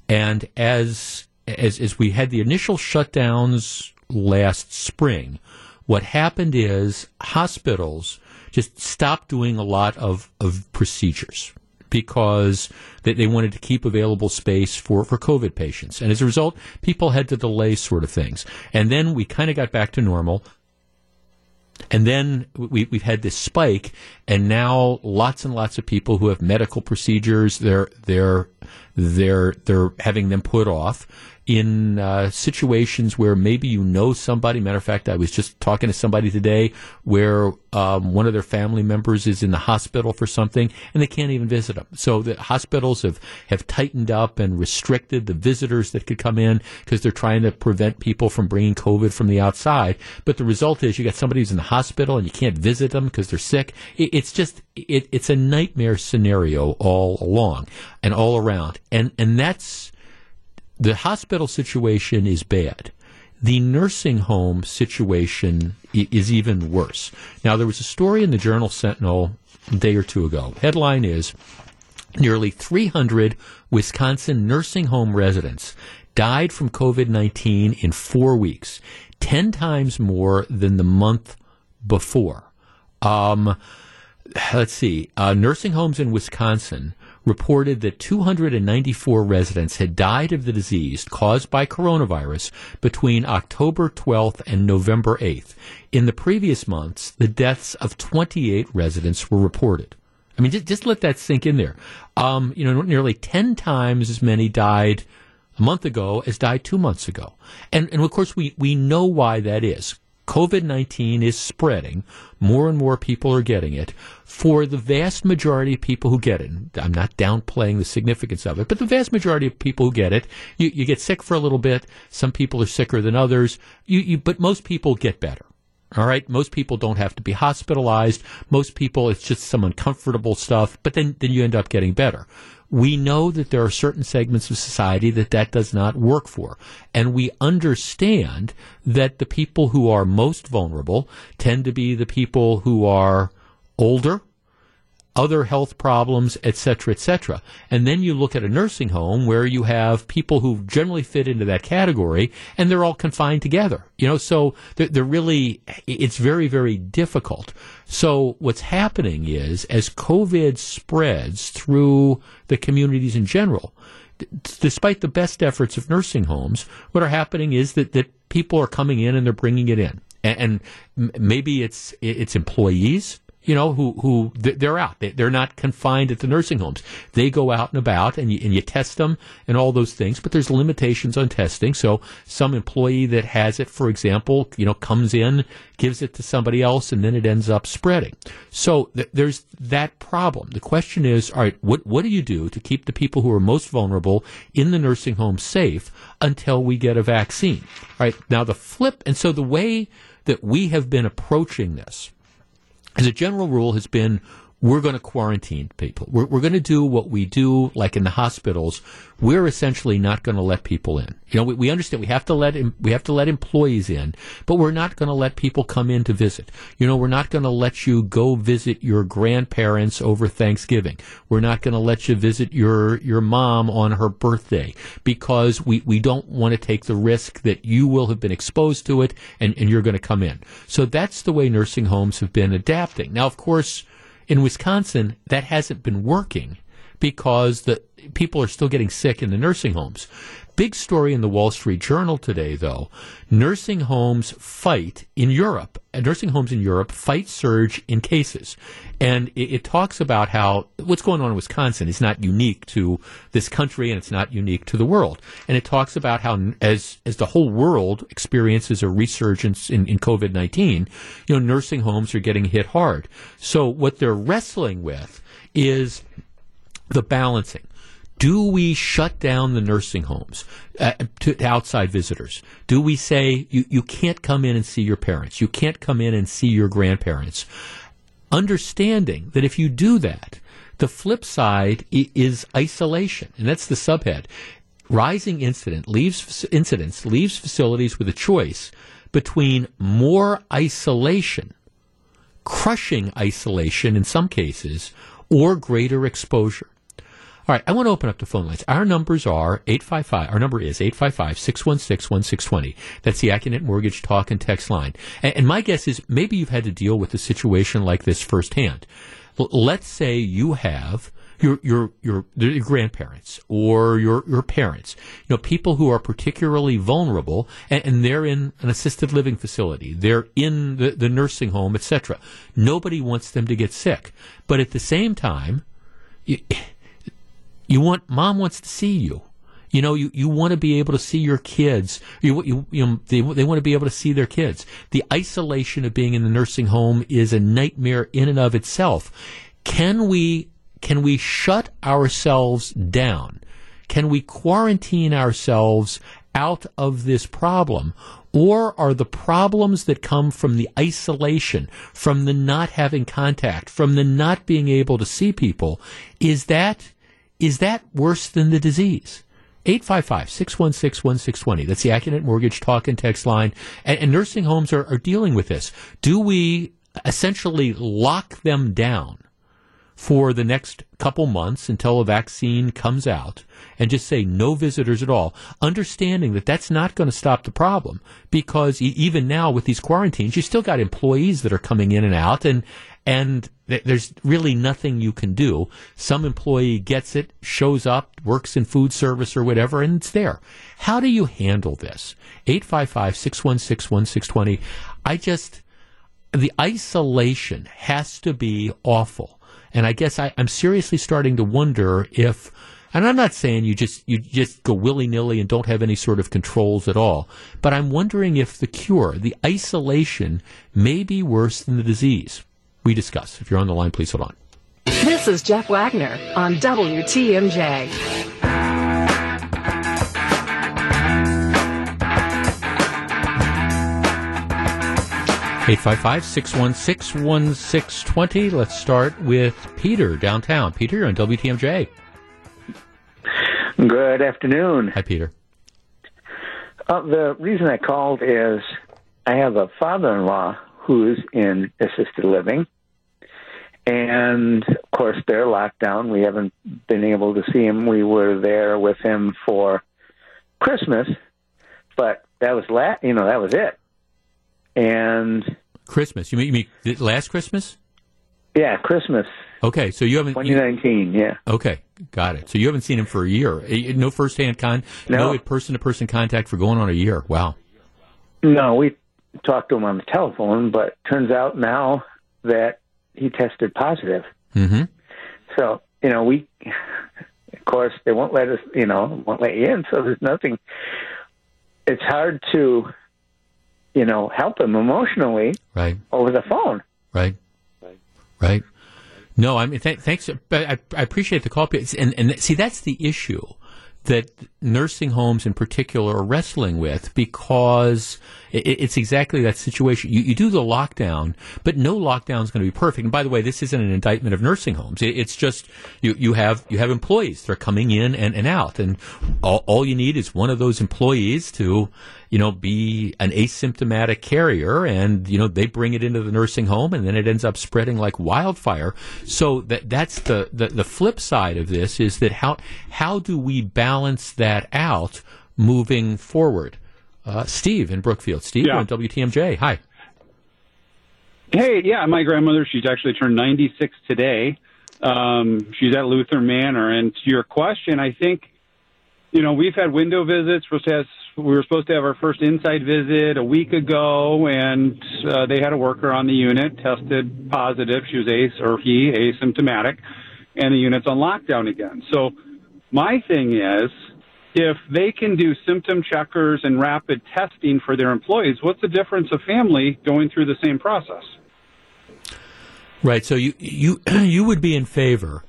Speaker 2: And as, as, as we had the initial shutdowns last spring, what happened is hospitals just stopped doing a lot of, of procedures because they, they wanted to keep available space for, for COVID patients. And as a result, people had to delay sort of things. And then we kind of got back to normal. And then we, we've had this spike, and now lots and lots of people who have medical procedures, they're they're they're they're having them put off in uh, situations where maybe you know somebody. Matter of fact, I was just talking to somebody today where um, one of their family members is in the hospital for something and they can't even visit them. So the hospitals have, have tightened up and restricted the visitors that could come in because they're trying to prevent people from bringing COVID from the outside. But the result is you got somebody who's in the hospital and you can't visit them because they're sick. It, it's just it, it's a nightmare scenario all along and all around, and and that's the hospital situation is bad. The nursing home situation is even worse. Now, there was a story in the Journal Sentinel a day or two ago. Headline is Nearly 300 Wisconsin nursing home residents died from COVID 19 in four weeks, 10 times more than the month before. Um, let's see. Uh, nursing homes in Wisconsin reported that 294 residents had died of the disease caused by coronavirus between October 12th and November 8th. In the previous months, the deaths of 28 residents were reported. I mean, just, just let that sink in there. Um, you know, nearly 10 times as many died a month ago as died two months ago. And, and of course, we, we know why that is. COVID 19 is spreading. More and more people are getting it. For the vast majority of people who get it, I'm not downplaying the significance of it, but the vast majority of people who get it, you, you get sick for a little bit. Some people are sicker than others. You, you, but most people get better. All right. Most people don't have to be hospitalized. Most people, it's just some uncomfortable stuff, but then, then you end up getting better. We know that there are certain segments of society that that does not work for. And we understand that the people who are most vulnerable tend to be the people who are older, other health problems, etc., cetera, et cetera. And then you look at a nursing home where you have people who generally fit into that category and they're all confined together. You know, so they're, they're really, it's very, very difficult. So what's happening is as COVID spreads through the communities in general, despite the best efforts of nursing homes, what are happening is that, that people are coming in and they're bringing it in. And, and maybe it's, it's employees you know, who, who they're out. They're not confined at the nursing homes. They go out and about and you, and you test them and all those things, but there's limitations on testing. So some employee that has it, for example, you know, comes in, gives it to somebody else, and then it ends up spreading. So th- there's that problem. The question is, all right, what, what do you do to keep the people who are most vulnerable in the nursing home safe until we get a vaccine? All right. Now the flip, and so the way that we have been approaching this, as a general rule, has been we're going to quarantine people. We're, we're going to do what we do, like in the hospitals. We're essentially not going to let people in. You know, we, we understand we have to let we have to let employees in, but we're not going to let people come in to visit. You know, we're not going to let you go visit your grandparents over Thanksgiving. We're not going to let you visit your your mom on her birthday because we, we don't want to take the risk that you will have been exposed to it and, and you're going to come in. So that's the way nursing homes have been adapting. Now, of course in Wisconsin, that hasn't been working because the people are still getting sick in the nursing homes. Big story in the Wall Street Journal today, though. Nursing homes fight in Europe. Nursing homes in Europe fight surge in cases. And it, it, talks about how what's going on in Wisconsin is not unique to this country and it's not unique to the world. And it talks about how as, as the whole world experiences a resurgence in, in COVID 19, you know, nursing homes are getting hit hard. So what they're wrestling with is the balancing. Do we shut down the nursing homes uh, to, to, outside visitors? Do we say you, you can't come in and see your parents? You can't come in and see your grandparents? Understanding that if you do that, the flip side is isolation, and that's the subhead. Rising incident leaves incidents leaves facilities with a choice between more isolation, crushing isolation in some cases, or greater exposure. All right, I want to open up the phone lines. Our numbers are 855, our number is 855 616 1620. That's the Accunet Mortgage Talk and Text line. And, and, my guess is maybe you've had to deal with a situation like this firsthand. L- let's say you have your your your, your grandparents or your your parents, you know, people who are particularly vulnerable, and, and they're in an assisted living facility, they're in the, the nursing home, etc. Nobody wants them to get sick, but at the same time. You, you want mom wants to see you. You know, you, you want to be able to see your kids. You, you, you know, they, they want to be able to see their kids. The isolation of being in the nursing home is a nightmare in and of itself. Can we, can we shut ourselves down? Can we quarantine ourselves out of this problem? Or are the problems that come from the isolation, from the not having contact, from the not being able to see people, is that is that worse than the disease? 855 616 1620. That's the Accunet Mortgage Talk and Text line. And, and nursing homes are, are dealing with this. Do we essentially lock them down for the next couple months until a vaccine comes out and just say no visitors at all, understanding that that's not going to stop the problem because even now with these quarantines, you still got employees that are coming in and out and and th- there's really nothing you can do. Some employee gets it, shows up, works in food service or whatever, and it's there. How do you handle this? 855 616 1620. I just, the isolation has to be awful. And I guess I, I'm seriously starting to wonder if, and I'm not saying you just you just go willy nilly and don't have any sort of controls at all, but I'm wondering if the cure, the isolation, may be worse than the disease. We discuss. If you're on the line, please hold on.
Speaker 6: This is Jeff Wagner on WTMJ.
Speaker 2: 855 616 1620. Let's start with Peter downtown. Peter, you're on WTMJ.
Speaker 7: Good afternoon.
Speaker 2: Hi, Peter.
Speaker 7: Uh, the reason I called is I have a father in law who's in assisted living. And of course, they're locked down. We haven't been able to see him. We were there with him for Christmas, but that was la- you know that was it. And
Speaker 2: Christmas. You mean, you mean last Christmas?
Speaker 7: Yeah, Christmas.
Speaker 2: Okay, so you haven't
Speaker 7: 2019.
Speaker 2: You,
Speaker 7: yeah.
Speaker 2: Okay, got it. So you haven't seen him for a year. Eh, eh, no first-hand con,
Speaker 7: no,
Speaker 2: no person-to-person contact for going on a year. Wow.
Speaker 7: No, we talked to him on the telephone, but turns out now that he tested positive.
Speaker 2: Mm-hmm.
Speaker 7: So you know, we, of course, they won't let us. You know, won't let you in. So there's nothing. It's hard to you know, help him emotionally
Speaker 2: right.
Speaker 7: over the phone.
Speaker 2: Right. Right. Right. No, I mean, th- thanks. I, I, appreciate the call. And, and see, that's the issue that nursing homes in particular are wrestling with because it's exactly that situation. You, you, do the lockdown, but no lockdown is going to be perfect. And by the way, this isn't an indictment of nursing homes. It's just you, you have you have employees that are coming in and, and out, and all, all you need is one of those employees to you know, be an asymptomatic carrier and, you know, they bring it into the nursing home and then it ends up spreading like wildfire. So that, that's the, the, the flip side of this is that how, how do we balance that out moving forward? Uh, Steve in Brookfield. Steve yeah. on WTMJ. Hi.
Speaker 8: Hey, yeah, my grandmother, she's actually turned 96 today. Um, she's at Luther Manor. And to your question, I think, you know, we've had window visits. We're supposed to have we were supposed to have our first inside visit a week ago, and uh, they had a worker on the unit tested positive. She was ace or he asymptomatic, and the unit's on lockdown again. So my thing is, if they can do symptom checkers and rapid testing for their employees, what's the difference of family going through the same process?
Speaker 2: Right. So you you you would be in favor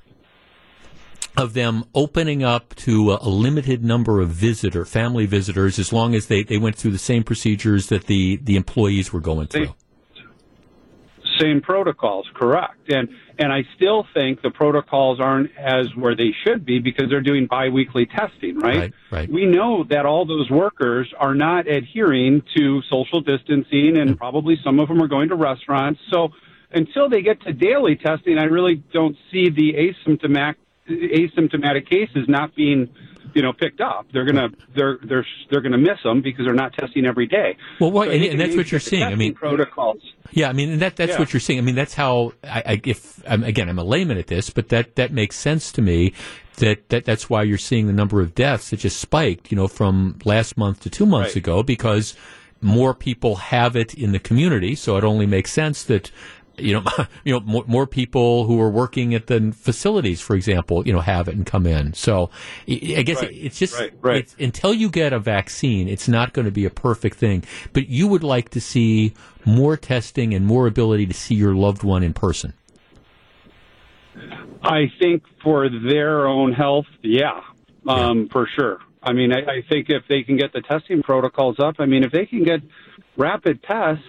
Speaker 2: of them opening up to a, a, limited number of visitor, family visitors, as long as they, they went through the same procedures that the, the employees were going through.
Speaker 8: Same, same protocols, correct. And and I still think the protocols aren't as where they should be because they're doing biweekly testing, right?
Speaker 2: Right, right.
Speaker 8: We know that all those workers are not adhering to social distancing and mm. probably some of them are going to restaurants. So until they get to daily testing, I really don't see the asymptomatic asymptomatic cases not being you know picked up. They're gonna they're they're they're gonna miss them because they're not testing every day.
Speaker 2: Well, what, so and, and that's what you're seeing. I mean,
Speaker 8: protocols.
Speaker 2: Yeah, I mean that that's yeah. what you're seeing. I mean that's how I, I if I'm, again I'm a layman at this, but that that makes sense to me. That, that that's why you're seeing the number of deaths that just spiked, you know, from last month to two months
Speaker 8: right.
Speaker 2: ago because more people have it in the community. So it only makes sense that you know, you know, more, more, people who are working at the facilities, for example, you know, have it and come in. So, I guess
Speaker 8: right,
Speaker 2: it's just
Speaker 8: right, right.
Speaker 2: It's, until you get a vaccine, it's not going to be a perfect thing. But you would like to see more testing and more ability to see your loved one in person.
Speaker 8: I think for their own health, yeah, um, yeah. for sure. I mean, I, I think if they can get the testing protocols up, I mean, if they can get rapid tests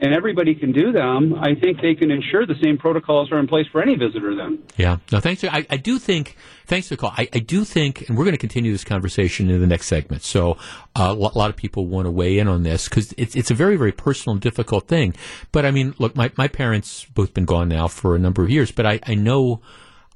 Speaker 8: and everybody can do them, I think they can ensure the same protocols are in place for any visitor then.
Speaker 2: Yeah. No, thanks. I, I do think, thanks for the call. I, I do think, and we're going to continue this conversation in the next segment. So uh, a lot of people want to weigh in on this because it's, it's a very, very personal and difficult thing. But I mean, look, my, my parents both been gone now for a number of years, but I, I know,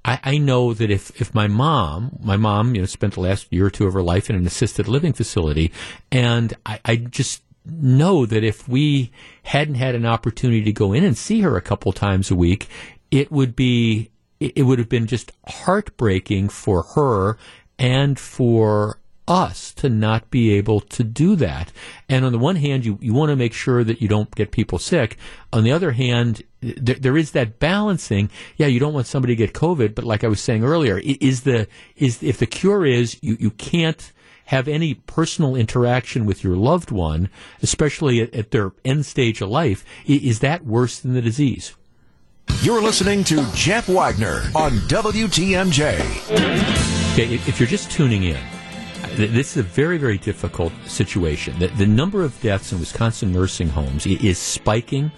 Speaker 2: I, I know that if, if my mom, my mom, you know, spent the last year or two of her life in an assisted living facility, and I, I just know that if we hadn't had an opportunity to go in and see her a couple times a week, it would be it would have been just heartbreaking for her and for us to not be able to do that. And on the one hand, you, you want to make sure that you don't get people sick. On the other hand, there, there is that balancing. Yeah, you don't want somebody to get COVID, but like I was saying earlier, is the is if the cure is you, you can't have any personal interaction with your loved one, especially at, at their end stage of life, is that worse than the disease?
Speaker 1: You're listening to Jeff Wagner on WTMJ.
Speaker 2: Okay, if you're just tuning in, this is a very, very difficult situation. The, the number of deaths in Wisconsin nursing homes is spiking.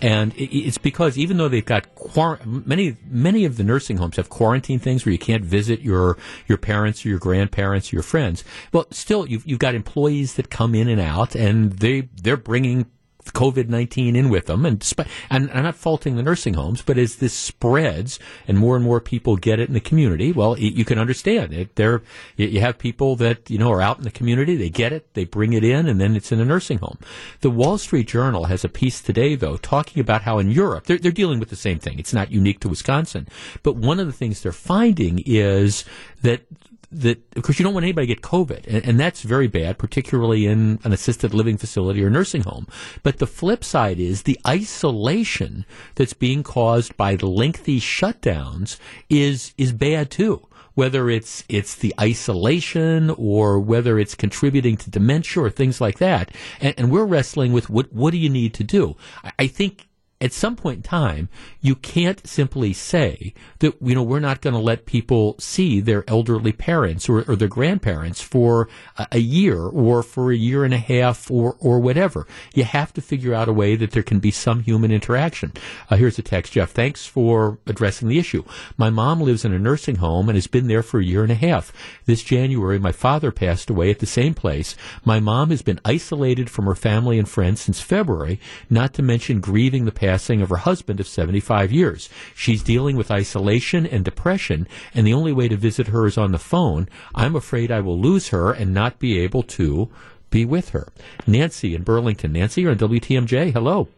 Speaker 2: And it's because even though they've got quar- many, many of the nursing homes have quarantine things where you can't visit your your parents or your grandparents or your friends. Well, still, you've you've got employees that come in and out, and they they're bringing COVID 19 in with them. And, and I'm not faulting the nursing homes, but as this spreads and more and more people get it in the community, well, you can understand it. There, you have people that, you know, are out in the community, they get it, they bring it in, and then it's in a nursing home. The Wall Street Journal has a piece today, though, talking about how in Europe, they're, they're dealing with the same thing. It's not unique to Wisconsin. But one of the things they're finding is that that of course you don't want anybody to get COVID, and, and, that's very bad, particularly in an assisted living facility or nursing home. But the flip side is the isolation that's being caused by the lengthy shutdowns is is bad too. Whether it's it's the isolation or whether it's contributing to dementia or things like that, and, and we're wrestling with what what do you need to do? I, I think at some point in time, you can't simply say that, you know, we're not going to let people see their elderly parents or, or their grandparents for a, a, year or for a year and a half or, or whatever. You have to figure out a way that there can be some human interaction. Uh, here's a text, Jeff. Thanks for addressing the issue. My mom lives in a nursing home and has been there for a year and a half. This January, my father passed away at the same place. My mom has been isolated from her family and friends since February, not to mention grieving the passing of her husband of 75 years. She's dealing with isolation and depression, and the only way to visit her is on the phone. I'm afraid I will lose her and not be able to be with her. Nancy in Burlington. Nancy, you're on WTMJ. Hello.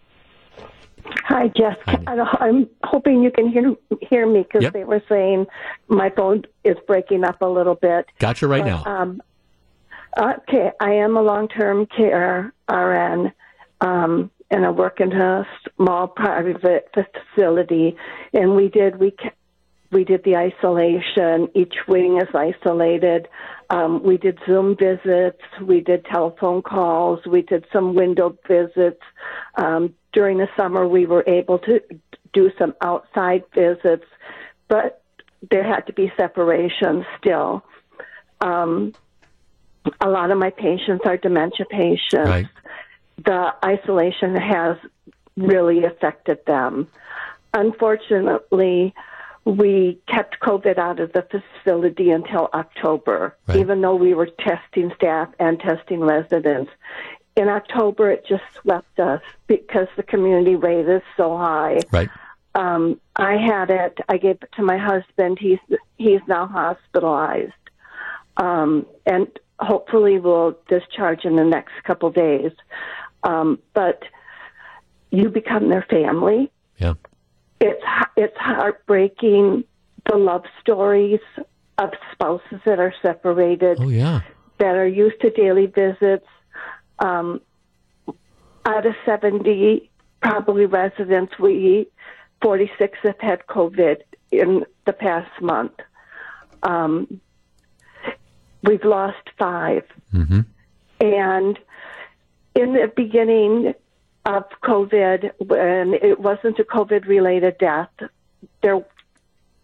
Speaker 9: Hi, Jeff. Hi. I'm hoping you can hear hear me because yep. they were saying my phone is breaking up a little bit.
Speaker 2: Gotcha right but, now. Um,
Speaker 9: okay, I am a long term care RN. Um, and I work in a small private facility. And we did we we did the isolation. Each wing is isolated. Um, we did Zoom visits. We did telephone calls. We did some window visits. Um, during the summer, we were able to do some outside visits, but there had to be separation still. Um, a lot of my patients are dementia patients. Right the isolation has really affected them. Unfortunately, we kept COVID out of the facility until October, right. even though we were testing staff and testing residents. In October, it just swept us because the community rate is so high.
Speaker 2: Right.
Speaker 9: Um, I had it. I gave it to my husband. He's he's now hospitalized, um, and hopefully we'll discharge in the next couple days. Um, but you become their family.
Speaker 2: Yeah.
Speaker 9: It's it's heartbreaking the love stories of spouses that are separated.
Speaker 2: Oh yeah.
Speaker 9: That are used to daily visits. Um, out of seventy, probably residents, we forty six have had COVID in the past month. Um, we've lost 5
Speaker 2: mm-hmm.
Speaker 9: and in the beginning of COVID, when it wasn't a COVID related death, there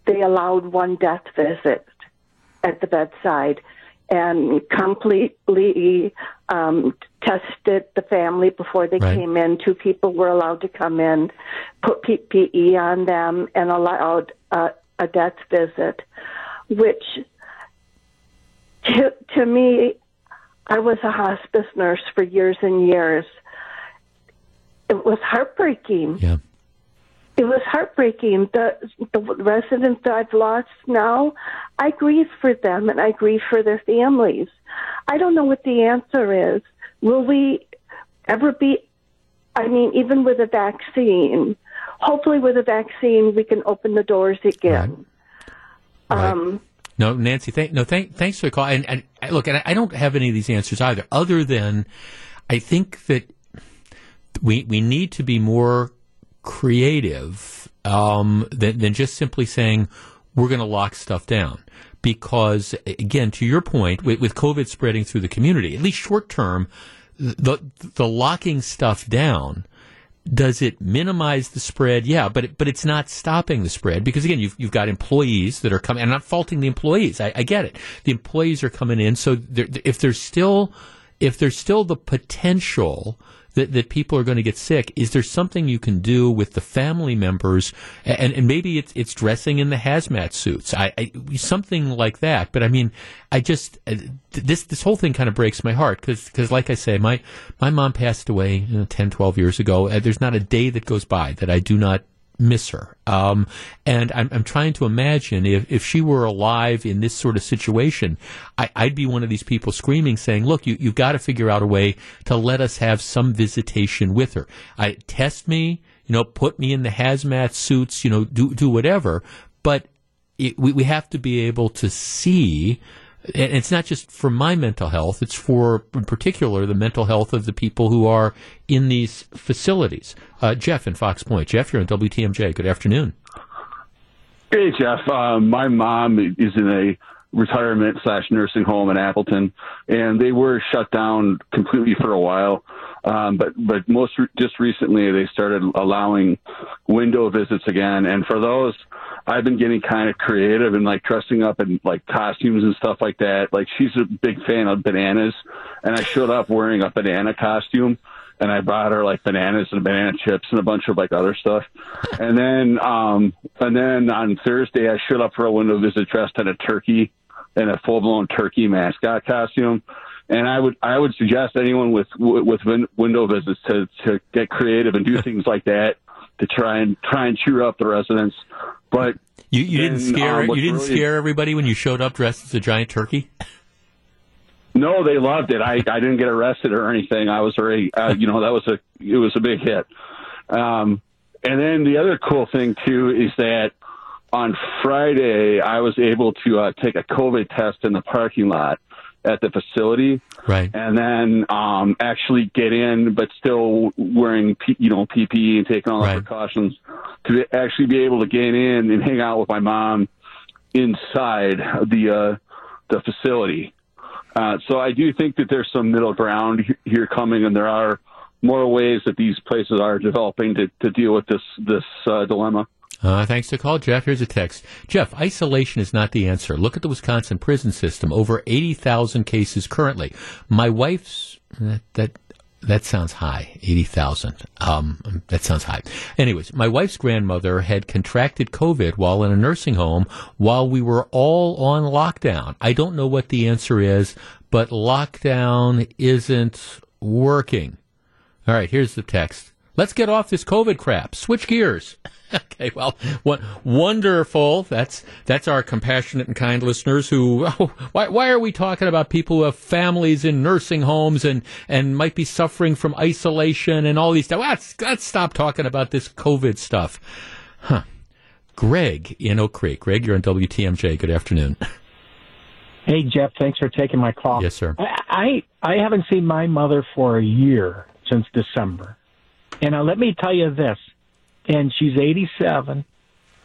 Speaker 9: they allowed one death visit at the bedside and completely um, tested the family before they right. came in. Two people were allowed to come in, put PPE on them, and allowed uh, a death visit, which to, to me I was a hospice nurse for years and years. It was heartbreaking.
Speaker 2: Yeah.
Speaker 9: It was heartbreaking. The the residents that I've lost now, I grieve for them and I grieve for their families. I don't know what the answer is. Will we ever be, I mean, even with a vaccine, hopefully with a vaccine, we can open the doors again.
Speaker 2: Right.
Speaker 9: Um,
Speaker 2: No, Nancy, thank, no, thank, thanks for the call. And, and look, and I don't have any of these answers either, other than I think that we we need to be more creative um, than, than just simply saying we're going to lock stuff down. Because again, to your point, with, with COVID spreading through the community, at least short term, the the locking stuff down does it minimize the spread? Yeah, but it, but it's not stopping the spread because again, you've you've got employees that are coming. I'm not faulting the employees. I, I get it. The employees are coming in, so if there's still if there's still the potential that, that people are going to get sick, is there something you can do with the family members? And, and maybe it's, it's dressing in the hazmat suits, I, I, something like that. But I mean, I just uh, this this whole thing kind of breaks my heart because because like I say, my my mom passed away you know, 10, 12 years ago. Uh, there's not a day that goes by that I do not miss her. Um, and I'm, I'm trying to imagine if, if she were alive in this sort of situation, I, I'd be one of these people screaming, saying, "Look, you, you've got to figure out a way to let us have some visitation with her. I test me, you know, put me in the hazmat suits, you know, do do whatever, but." It, we, we have to be able to see it's not just for my mental health, it's for, in particular, the mental health of the people who are in these facilities. Uh, Jeff in Fox Point. Jeff, you're on WTMJ. Good afternoon.
Speaker 10: Hey, Jeff. Uh, my mom is in a retirement slash nursing home in Appleton, and they were shut down completely for a while. Um, but but most re- just recently they started allowing window visits again, and for those, I've been getting kind of creative and like dressing up in like costumes and stuff like that. Like she's a big fan of bananas, and I showed up wearing a banana costume and I brought her like bananas and banana chips and a bunch of like other stuff. And then, um, and then on Thursday, I showed up for a window visit dressed in a turkey in a full blown turkey mascot costume. And I would, I would suggest anyone with, with win- window visits to, to get creative and do things like that to try and try and cheer up the residents. But
Speaker 2: You, you didn't scare
Speaker 10: um,
Speaker 2: you didn't
Speaker 10: really-
Speaker 2: scare everybody when you showed up dressed as a giant turkey.
Speaker 10: No, they loved it. I, I didn't get arrested or anything. I was already, uh, you know, that was a, it was a big hit. Um, and then the other cool thing too is that on Friday I was able to uh, take a COVID test in the parking lot at the facility,
Speaker 2: right?
Speaker 10: And then um, actually get in, but still wearing, P, you know, PPE and taking all the precautions to be, actually be able to get in and hang out with my mom inside the uh, the facility. Uh, so I do think that there's some middle ground here coming, and there are more ways that these places are developing to, to deal with this this uh, dilemma.
Speaker 2: Uh, thanks to call, Jeff. Here's a text. Jeff, isolation is not the answer. Look at the Wisconsin prison system. Over 80,000 cases currently. My wife's, that, that, that sounds high. 80,000. Um, that sounds high. Anyways, my wife's grandmother had contracted COVID while in a nursing home while we were all on lockdown. I don't know what the answer is, but lockdown isn't working. All right, here's the text. Let's get off this COVID crap. Switch gears. okay, well, what, wonderful. That's that's our compassionate and kind listeners. Who? Oh, why, why are we talking about people who have families in nursing homes and and might be suffering from isolation and all these stuff? Let's let's stop talking about this COVID stuff. Huh. Greg in Oak Creek. Greg, you're on WTMJ. Good afternoon.
Speaker 11: Hey Jeff, thanks for taking my call.
Speaker 2: Yes, sir.
Speaker 11: I I, I haven't seen my mother for a year since December, and uh, let me tell you this. And she's 87.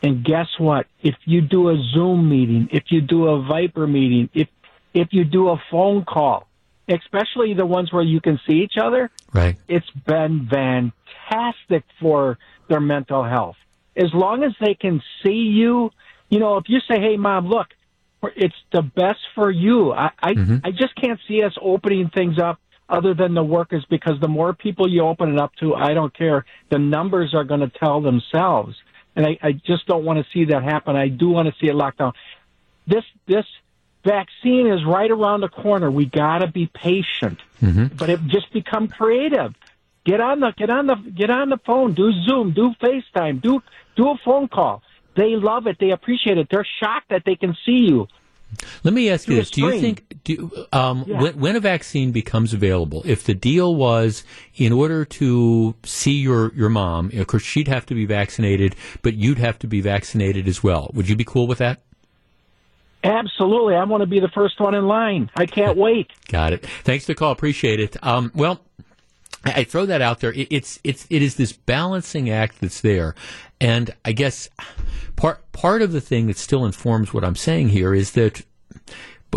Speaker 11: And guess what? If you do a Zoom meeting, if you do a Viber meeting, if if you do a phone call, especially the ones where you can see each other,
Speaker 2: Right.
Speaker 11: it's been fantastic for their mental health. As long as they can see you, you know, if you say, "Hey, mom, look, it's the best for you." I I, I just can't see us opening things up other than the workers because the more people you open it up to, I don't care. The numbers are going to tell themselves, and I, I just don't want to see that happen. I do want to see it locked down. This this vaccine is right around the corner. We got to be patient mm-hmm. but it just become creative. Get on the get on the get on the phone. Do Zoom. Do FaceTime. Do do a phone call. They love it. They appreciate it. They're shocked that they can see you.
Speaker 2: Let me ask you this: Do you think do, um,
Speaker 11: Yeah.
Speaker 2: when, when a vaccine becomes available, if the deal was in order to see your your mom, of course she'd have to be vaccinated, but you'd have to be vaccinated as well. Would you be cool with that?
Speaker 11: Absolutely. I want to be the first one in line. I can't wait.
Speaker 2: Got it. Thanks for the call. Appreciate it. Um, well, I, throw that out there. It, it's it's it is this balancing act that's there, and I guess part part of the thing that still informs what I'm saying here is that.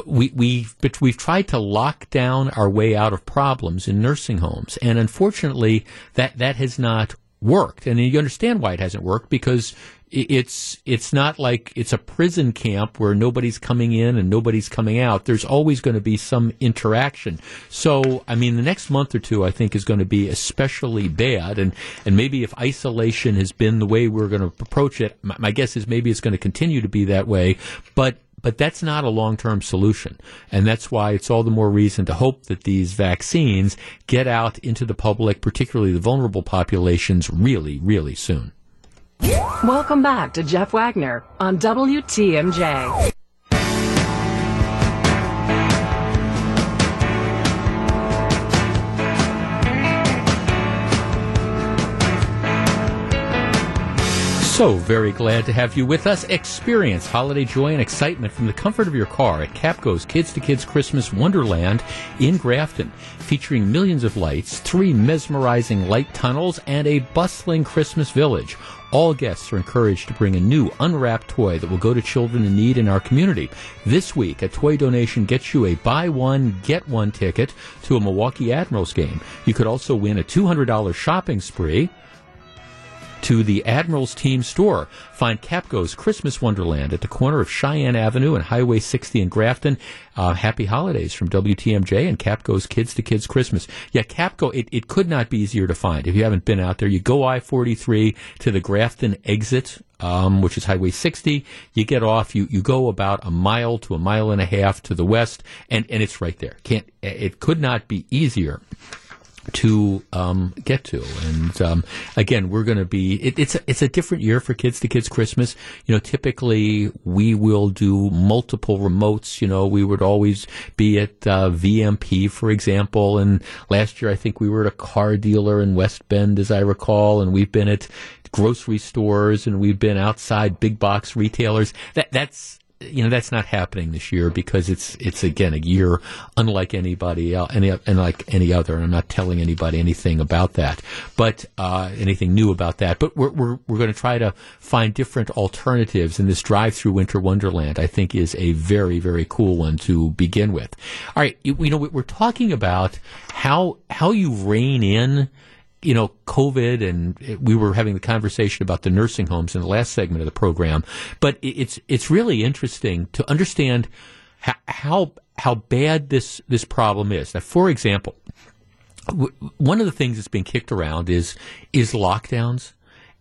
Speaker 2: We we've we've tried to lock down our way out of problems in nursing homes, and unfortunately, that that has not worked. And you understand why it hasn't worked because it's it's not like it's a prison camp where nobody's coming in and nobody's coming out. There's always going to be some interaction. So, I mean, the next month or two, I think, is going to be especially bad. And and maybe if isolation has been the way we're going to approach it, my, my guess is maybe it's going to continue to be that way. But but that's not a long term solution. And that's why it's all the more reason to hope that these vaccines get out into the public, particularly the vulnerable populations, really, really soon.
Speaker 6: Welcome back to Jeff Wagner on WTMJ.
Speaker 2: So very glad to have you with us. Experience holiday joy and excitement from the comfort of your car at Kapco's Kids to Kids Christmas Wonderland in Grafton, featuring millions of lights, three mesmerizing light tunnels, and a bustling Christmas village. All guests are encouraged to bring a new unwrapped toy that will go to children in need in our community. This week, a toy donation gets you a buy one, get one ticket to a Milwaukee Admirals game. You could also win a $200 shopping spree to the Admirals Team store. Find Kapco's Christmas Wonderland at the corner of Cheyenne Avenue and Highway 60 in Grafton. Uh, happy holidays from WTMJ and Kapco's Kids to Kids Christmas. Yeah, Kapco, it, it could not be easier to find. If you haven't been out there, you go I-43 to the Grafton exit, um, which is Highway 60. You get off, you, you go about a mile to a mile and a half to the west, and, and it's right there. Can't, it could not be easier to um, get to. And um, again, we're going to be. It, it's a, it's a different year for Kids to Kids Christmas. You know, typically we will do multiple remotes. You know, we would always be at uh, VMP, for example. And last year, I think we were at a car dealer in West Bend, as I recall, and we've been at grocery stores and we've been outside big box retailers. That that's you know that's not happening this year because it's it's again a year unlike anybody else, any unlike any other. And I'm not telling anybody anything about that, but uh, anything new about that. But we're we're we're going to try to find different alternatives. And this drive-through Winter Wonderland, I think, is a very very cool one to begin with. All right, you, you know we're talking about how how you rein in you know, COVID, and we were having the conversation about the nursing homes in the last segment of the program. But it- it's it's really interesting to understand how how, bad this this problem is. Now, for example, one of the things that's being kicked around is is lockdowns,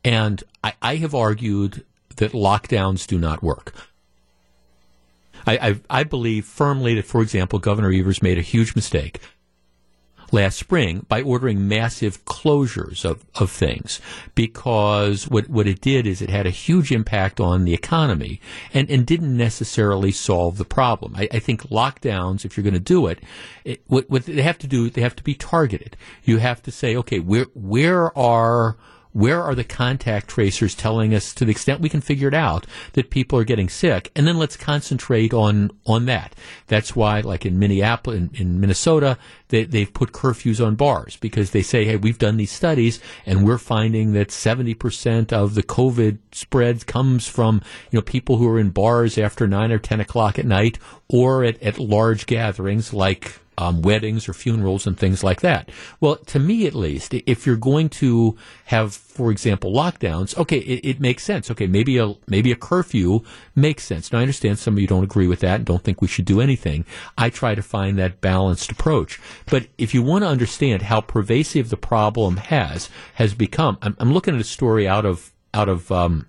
Speaker 2: and I, I have argued that lockdowns do not work. I, I, I believe firmly that, for example, Governor Evers made a huge mistake last spring by ordering massive closures of, of things because what, what it did is it had a huge impact on the economy and, and didn't necessarily solve the problem. I, I think lockdowns, if you're going to do it, it what, what they have to do, they have to be targeted. You have to say, okay, where, where are where are the contact tracers telling us to the extent we can figure it out that people are getting sick? And then let's concentrate on on that. That's why like in minneapolis in, in minnesota they, they've put curfews on bars because they say hey we've done these studies and we're finding that 70% of the covid spread comes from you know people who are in bars after 9 or 10 o'clock at night or at, at large gatherings like um, weddings or funerals and things like that. Well, to me at least, if you're going to have, for example, lockdowns, okay, it, it makes sense. Okay, maybe a maybe a curfew makes sense. Now, I understand some of you don't agree with that and don't think we should do anything. I try to find that balanced approach. But if you want to understand how pervasive the problem has has become, I'm, I'm looking at a story out of out of um,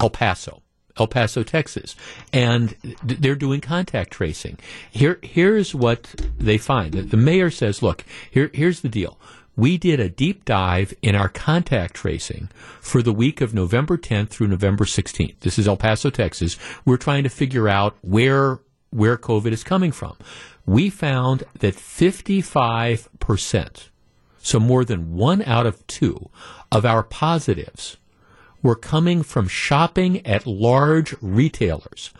Speaker 2: El Paso. El Paso, Texas, and th- they're doing contact tracing. Here, here's what they find. The, mayor says, "Look, here, here's the deal. we did a deep dive in our contact tracing for the week of November 10th through November 16th. This is El Paso, Texas. We're trying to figure out where where COVID is coming from. We found that 55%, so more than one out of two of our positives were coming from shopping at large retailers,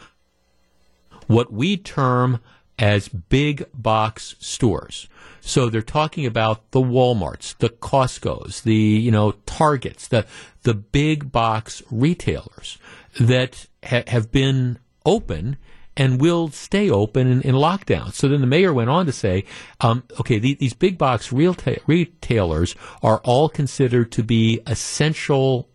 Speaker 2: what we term as big box stores. So they're talking about the Walmarts, the Costco's, the you know Targets, the the big box retailers that ha- have been open and will stay open in, in, lockdown. So then the mayor went on to say, um, okay, the, these big box reta- retailers are all considered to be essential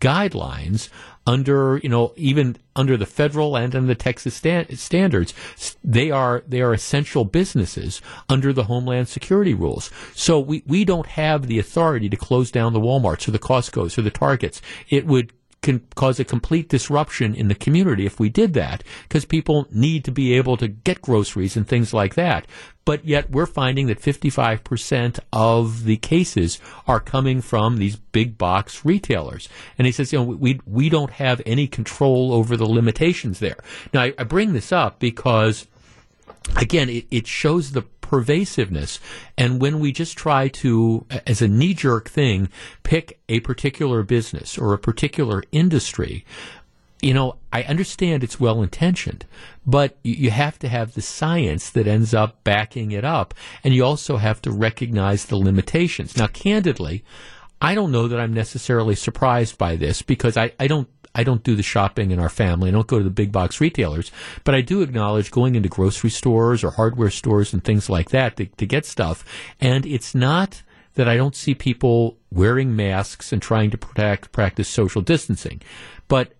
Speaker 2: guidelines under you know even under the federal and under the Texas sta- standards they are they are essential businesses under the homeland security rules. So we we don't have the authority to close down the Walmarts or the Costco's or the Targets. It would can cause a complete disruption in the community if we did that because people need to be able to get groceries and things like that. But yet we're finding that 55% of the cases are coming from these big box retailers. And he says, you know, we, we don't have any control over the limitations there. Now, I, I bring this up because again, it, it shows the pervasiveness. And when we just try to, as a knee jerk thing, pick a particular business or a particular industry, you know, I understand it's well intentioned, but you have to have the science that ends up backing it up. And you also have to recognize the limitations. Now, candidly, I don't know that I'm necessarily surprised by this because I, I don't I don't do the shopping in our family. I don't go to the big box retailers, but I do acknowledge going into grocery stores or hardware stores and things like that to, to get stuff. And it's not that I don't see people wearing masks and trying to protect, practice social distancing, but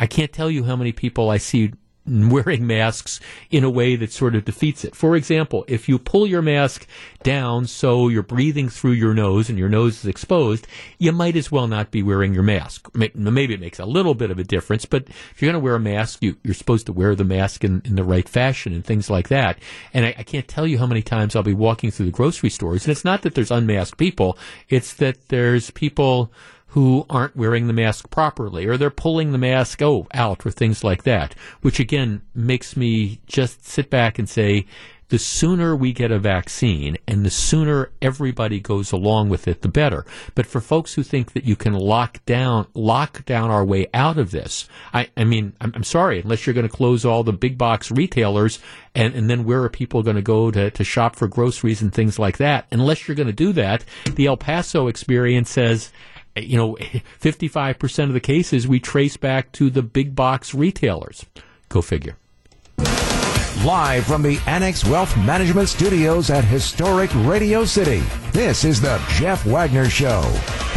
Speaker 2: I can't tell you how many people I see wearing masks in a way that sort of defeats it. For example, if you pull your mask down so you're breathing through your nose and your nose is exposed, you might as well not be wearing your mask. Maybe it makes a little bit of a difference, but if you're going to wear a mask, you, are supposed to wear the mask in, in, the right fashion and things like that. And I, I can't tell you how many times I'll be walking through the grocery stores, and it's not that there's unmasked people, it's that there's people who aren't wearing the mask properly or they're pulling the mask oh, out or things like that, which again makes me just sit back and say, the sooner we get a vaccine and the sooner everybody goes along with it, the better. But for folks who think that you can lock down, lock down our way out of this, I, I mean, I'm, I'm, sorry, unless you're going to close all the big box retailers and, and then where are people going to go to, to shop for groceries and things like that? Unless you're going to do that, the El Paso experience says, you know, 55% of the cases we trace back to the big box retailers. Go figure.
Speaker 1: Live from the Annex Wealth Management Studios at historic Radio City, this is the Jeff Wagner Show.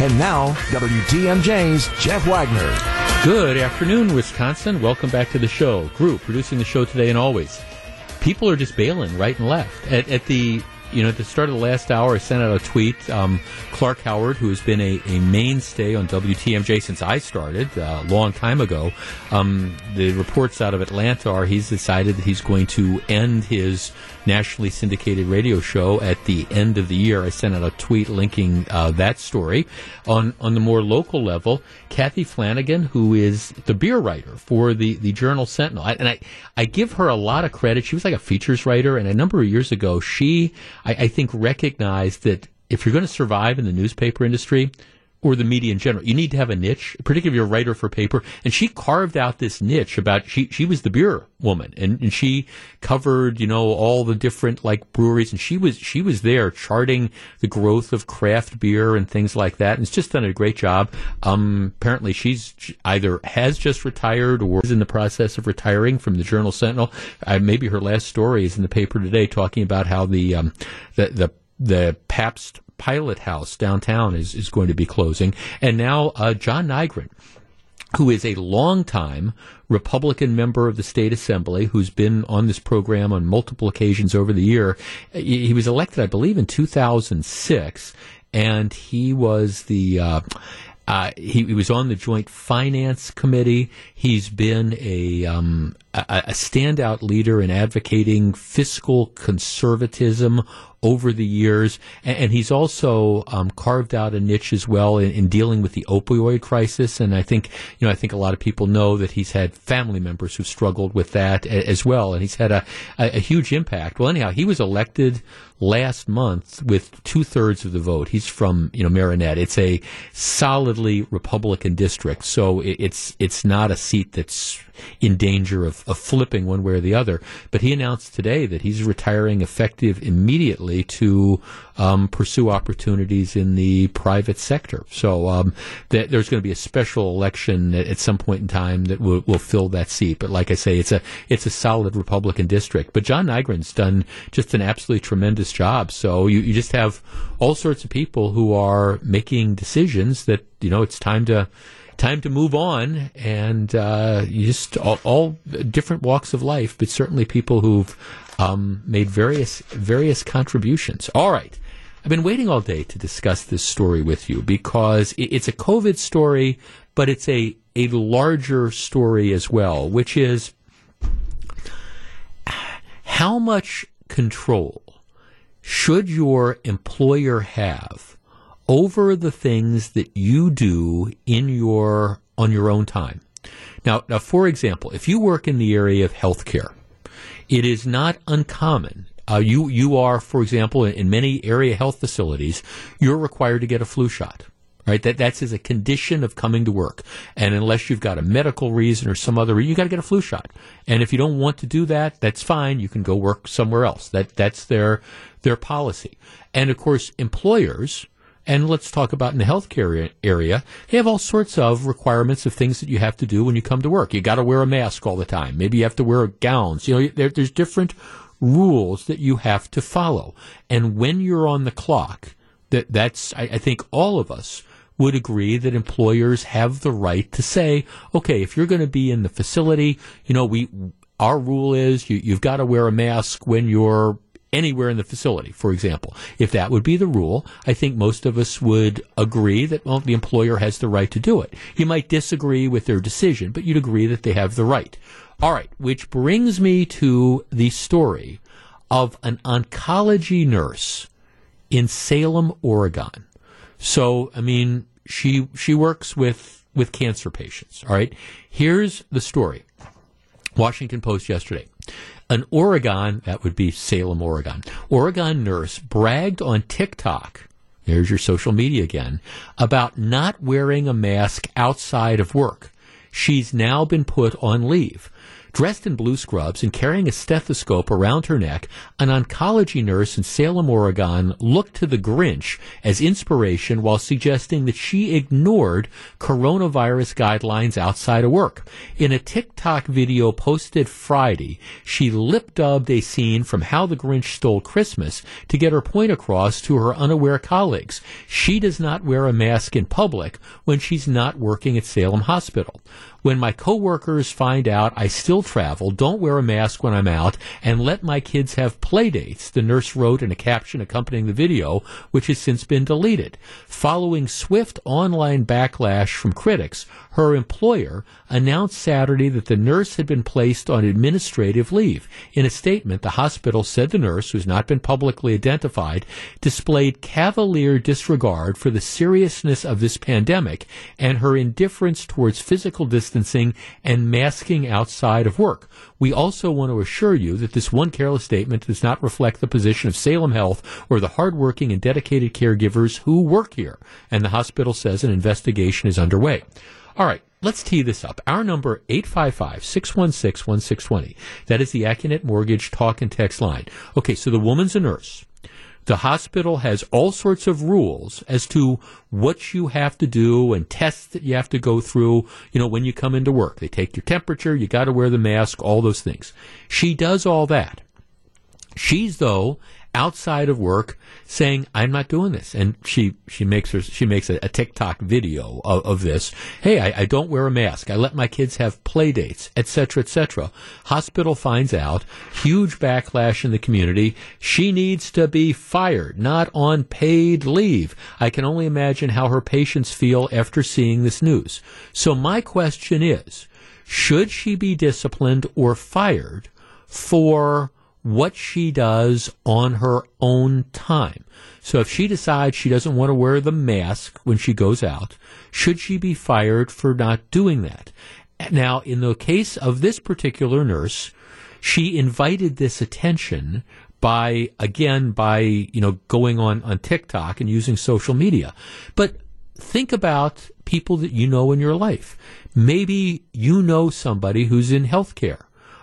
Speaker 1: And now, WTMJ's Jeff Wagner.
Speaker 2: Good afternoon, Wisconsin. Welcome back to the show. Group producing the show today and always. People are just bailing right and left. At, at the you know, at the start of the last hour, I sent out a tweet. Um, Clark Howard, who has been a, a, mainstay on WTMJ since I started uh, a long time ago, um, the reports out of Atlanta are he's decided that he's going to end his nationally syndicated radio show at the end of the year. I sent out a tweet linking uh, that story. On on the more local level, Kathy Flanagan, who is the beer writer for the, the Journal Sentinel, I, and I, I give her a lot of credit. She was like a features writer, and a number of years ago, she, I, I think, recognized that if you're going to survive in the newspaper industry, or the media in general. You need to have a niche, particularly if you're a writer for paper. And she carved out this niche about she she was the beer woman, and, and she covered you know all the different like breweries, and she was she was there charting the growth of craft beer and things like that. And it's just done a great job. Um, apparently, she's either has just retired or is in the process of retiring from the Journal Sentinel. Uh, maybe her last story is in the paper today, talking about how the um, the the the Pabst Pilot House downtown is, is going to be closing. And now uh, John Nygren, who is a longtime Republican member of the state assembly who's been on this program on multiple occasions over the year. He was elected, I believe, in 2006, and he was the. Uh, uh, he, he, was on the Joint Finance Committee. He's been a um, a, a standout leader in advocating fiscal conservatism over the years, and, and he's also um, carved out a niche as well in, in, dealing with the opioid crisis. And I think you know I think a lot of people know that he's had family members who've struggled with that a, as well, and he's had a, a, a huge impact. Well, anyhow, he was elected last month with two thirds of the vote. He's from you know Marinette. It's a solidly Republican district, so it, it's it's not a seat that's in danger of, of flipping one way or the other. But he announced today that he's retiring effective immediately to um, pursue opportunities in the private sector. So um, that there's going to be a special election at, at, some point in time that will, will fill that seat. But like I say, it's a it's a solid Republican district. But John Nygren's done just an absolutely tremendous job. So you, you just have all sorts of people who are making decisions that you know it's time to time to move on, and uh, just all, all, different walks of life, but certainly people who've um, made various various contributions. All right. I've been waiting all day to discuss this story with you because it's a COVID story, but it's a, a larger story as well, which is how much control should your employer have over the things that you do in your on your own time. Now, now for example, if you work in the area of healthcare, it is not uncommon. Uh, you you are, for example, in, in many area health facilities, you're required to get a flu shot right? That that's as a condition of coming to work. And unless you've got a medical reason or some other reason, you got to get a flu shot. And if you don't want to do that, that's fine. You can go work somewhere else. That that's their their policy. And of course, employers and let's talk about in the healthcare area, they have all sorts of requirements of things that you have to do when you come to work. You got to wear a mask all the time. Maybe you have to wear gowns. You know, there, there's different rules that you have to follow. And when you're on the clock, that that's I, I think all of us would agree that employers have the right to say, okay, if you're going to be in the facility, you know, we our rule is you, you've got to wear a mask when you're anywhere in the facility, for example. If that would be the rule, I think most of us would agree that, well, the employer has the right to do it. You might disagree with their decision, but you'd agree that they have the right. All right, which brings me to the story of an oncology nurse in Salem, Oregon. So, I mean, she she works with with cancer patients, all right? Here's the story. Washington Post yesterday. An Oregon, that would be Salem, Oregon, Oregon nurse bragged on TikTok, there's your social media again, about not wearing a mask outside of work. She's now been put on leave. Dressed in blue scrubs and carrying a stethoscope around her neck, an oncology nurse in Salem, Oregon looked to the Grinch as inspiration while suggesting that she ignored coronavirus guidelines outside of work. In a TikTok video posted Friday, she lip dubbed a scene from How the Grinch Stole Christmas to get her point across to her unaware colleagues. She does not wear a mask in public when she's not working at Salem Hospital. When my coworkers find out I still travel, don't wear a mask when I'm out, and let my kids have play dates, the nurse wrote in a caption accompanying the video, which has since been deleted. Following swift online backlash from critics, her employer announced Saturday that the nurse had been placed on administrative leave. In a statement, the hospital said the nurse, who's not been publicly identified, displayed cavalier disregard for the seriousness of this pandemic and her indifference towards physical distancing and masking outside of work. We also want to assure you that this one careless statement does not reflect the position of Salem Health or the hardworking and dedicated caregivers who work here. And the hospital says an investigation is underway. All right, let's tee this up. Our number, 855-616-1620. That is the Accunet Mortgage talk and text line. Okay, so the woman's a nurse. The hospital has all sorts of rules as to what you have to do and tests that you have to go through, you know, when you come into work. They take your temperature, you got to wear the mask, all those things. She does all that. She's, though, outside of work saying i'm not doing this. And she she makes her she makes a, a tiktok video of, of this. Hey I, I, don't wear a mask. I let my kids have play dates etc etc hospital finds out huge backlash in the community. She needs to be fired not on paid leave. I can only imagine how her patients feel after seeing this news. So my question is should she be disciplined or fired for what she does on her own time? So if she decides she doesn't want to wear the mask when she goes out, should she be fired for not doing that? Now, in the case of this particular nurse, she invited this attention by again by you know going on on TikTok and using social media. But think about people that you know in your life. Maybe you know somebody who's in healthcare.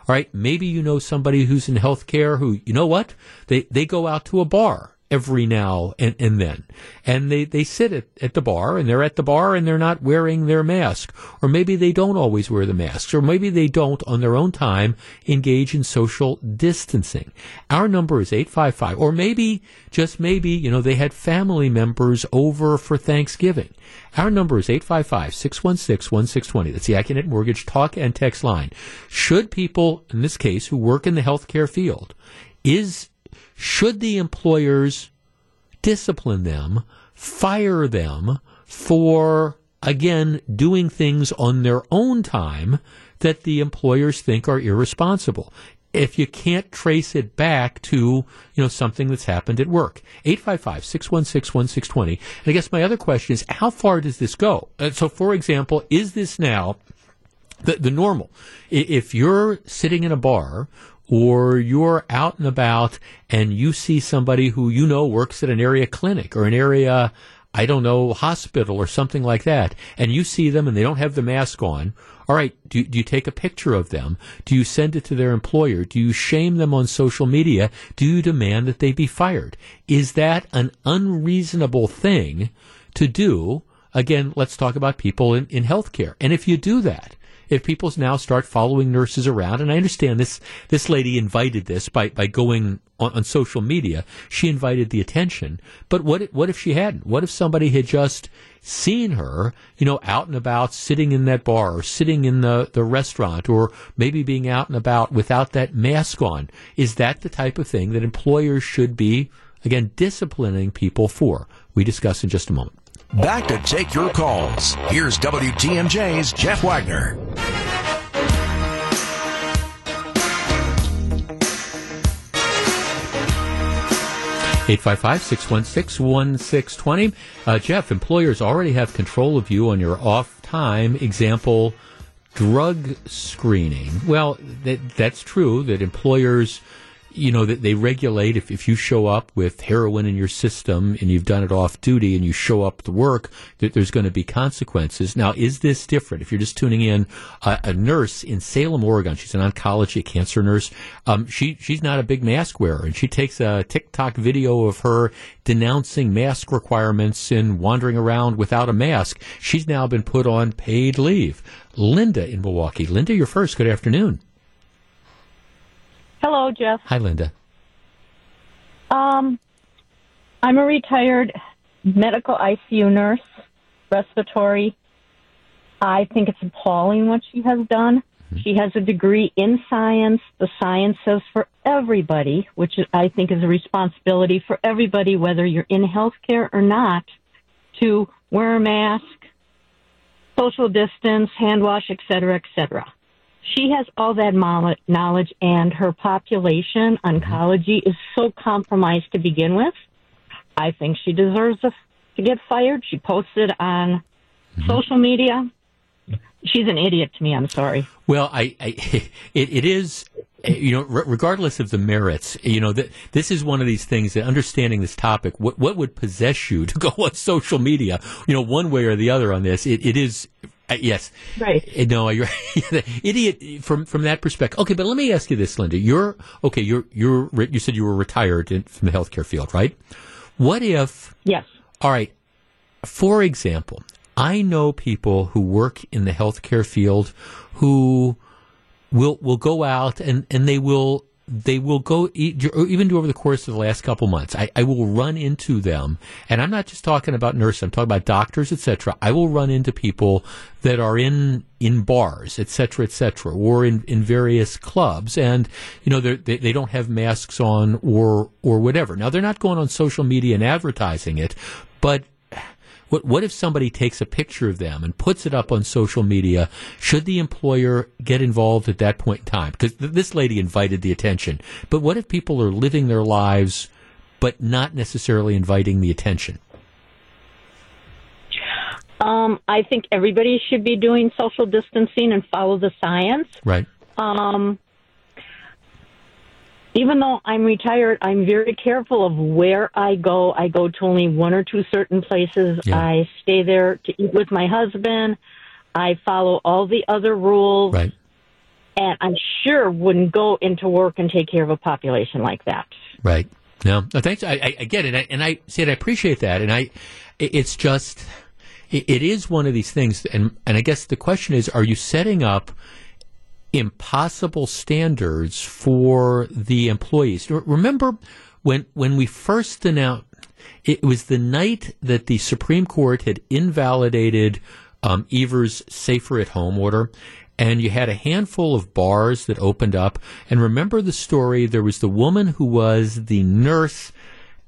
Speaker 2: Right, maybe you know somebody who's in healthcare who you know what? They they go out to a bar every now and, and then. And they, they sit at, at the bar and they're at the bar and they're not wearing their mask. Or maybe they don't always wear the masks. Or maybe they don't on their own time engage in social distancing. Our number is 855. Or maybe, just maybe, you know, they had family members over for Thanksgiving. Our number is 855-616-1620. That's the Accunet Mortgage talk and text line. Should people, in this case, who work in the healthcare field, is should the employers discipline them, fire them for, again, doing things on their own time that the employers think are irresponsible? If you can't trace it back to, you know, something that's happened at work. 855-616-1620. And I guess my other question is, how far does this go? Uh, so, for example, is this now the, the normal? If you're sitting in a bar or you're out and about and you see somebody who you know works at an area clinic or an area, I don't know, hospital or something like that, and you see them and they don't have the mask on, all right, do, do you take a picture of them? Do you send it to their employer? Do you shame them on social media? Do you demand that they be fired? Is that an unreasonable thing to do? Again, let's talk about people in, in healthcare. And if you do that, if people now start following nurses around, and I understand this, this lady invited this by, by going on, on social media, she invited the attention. But what, what if she hadn't? What if somebody had just seen her, you know, out and about, sitting in that bar, or sitting in the, the restaurant, or maybe being out and about without that mask on? Is that the type of thing that employers should be, again, disciplining people for? We discuss in just a moment.
Speaker 1: Back to take your calls. Here's WTMJ's Jeff Wagner.
Speaker 2: Eight five five six one six one six twenty. Uh, Jeff, employers already have control of you on your off time. Example, drug screening. Well, that, that's true that employers, you know, that they regulate if, if you show up with heroin in your system and you've done it off duty and you show up to work, that there's going to be consequences. Now, is this different? If you're just tuning in, uh, a nurse in Salem, Oregon, she's an oncology cancer nurse. Um, she she's not a big mask wearer, and she takes a TikTok video of her denouncing mask requirements and wandering around without a mask. She's now been put on paid leave. Linda in Milwaukee. Linda, you're first. Good afternoon.
Speaker 12: Hello, Jeff.
Speaker 2: Hi, Linda.
Speaker 12: Um, I'm a retired medical ICU nurse, respiratory. I think it's appalling what she has done. She has a degree in science. The science says for everybody, which I think is a responsibility for everybody, whether you're in healthcare or not, to wear a mask, social distance, hand wash, et cetera, et cetera. She has all that knowledge, and her population, oncology, mm-hmm. is so compromised to begin with. I think she deserves to get fired. She posted on mm-hmm. social media. She's an idiot to me. I'm sorry.
Speaker 2: Well, I, I it, it is, you know, re- regardless of the merits, you know, that this is one of these things that understanding this topic, what, what would possess you to go on social media, you know, one way or the other on this? It, it is, uh, yes.
Speaker 12: Right.
Speaker 2: Uh, No, you're idiot from from that perspective. Okay, but let me ask you this, Linda. You're okay. You're you're re- you said you were retired in, from the healthcare field, right? What if?
Speaker 12: Yes.
Speaker 2: All right. For example, I know people who work in the healthcare field who will will go out and, and they will they will go even over the course of the last couple months. I, I will run into them, and I'm not just talking about nurses. I'm talking about doctors, etc. I will run into people that are in in bars, etc., etc., or in, in various clubs, and you know they they don't have masks on or or whatever. Now they're not going on social media and advertising it, but What what if somebody takes a picture of them and puts it up on social media? Should the employer get involved at that point in time? Because th- this lady invited the attention. But what if people are living their lives but not necessarily inviting the attention?
Speaker 12: Um, I think everybody should be doing social distancing and follow the science.
Speaker 2: Right.
Speaker 12: Um, even though I'm retired, I'm very careful of where I go. I go to only one or two certain places.
Speaker 2: Yeah.
Speaker 12: I stay there to eat with my husband. I follow all the other rules.
Speaker 2: Right.
Speaker 12: And I sure wouldn't go into work and take care of a population like that.
Speaker 2: Right. No, no thanks. I, I, I get it, I, and I see it. I appreciate that, and I. It's just, it, it is one of these things, and and I guess the question is: Are you setting up impossible standards for the employees? Remember when when we first announced, it was the night that the Supreme Court had invalidated um, Evers' safer at home order. And you had a handful of bars that opened up. And remember the story? There was the woman who was the nurse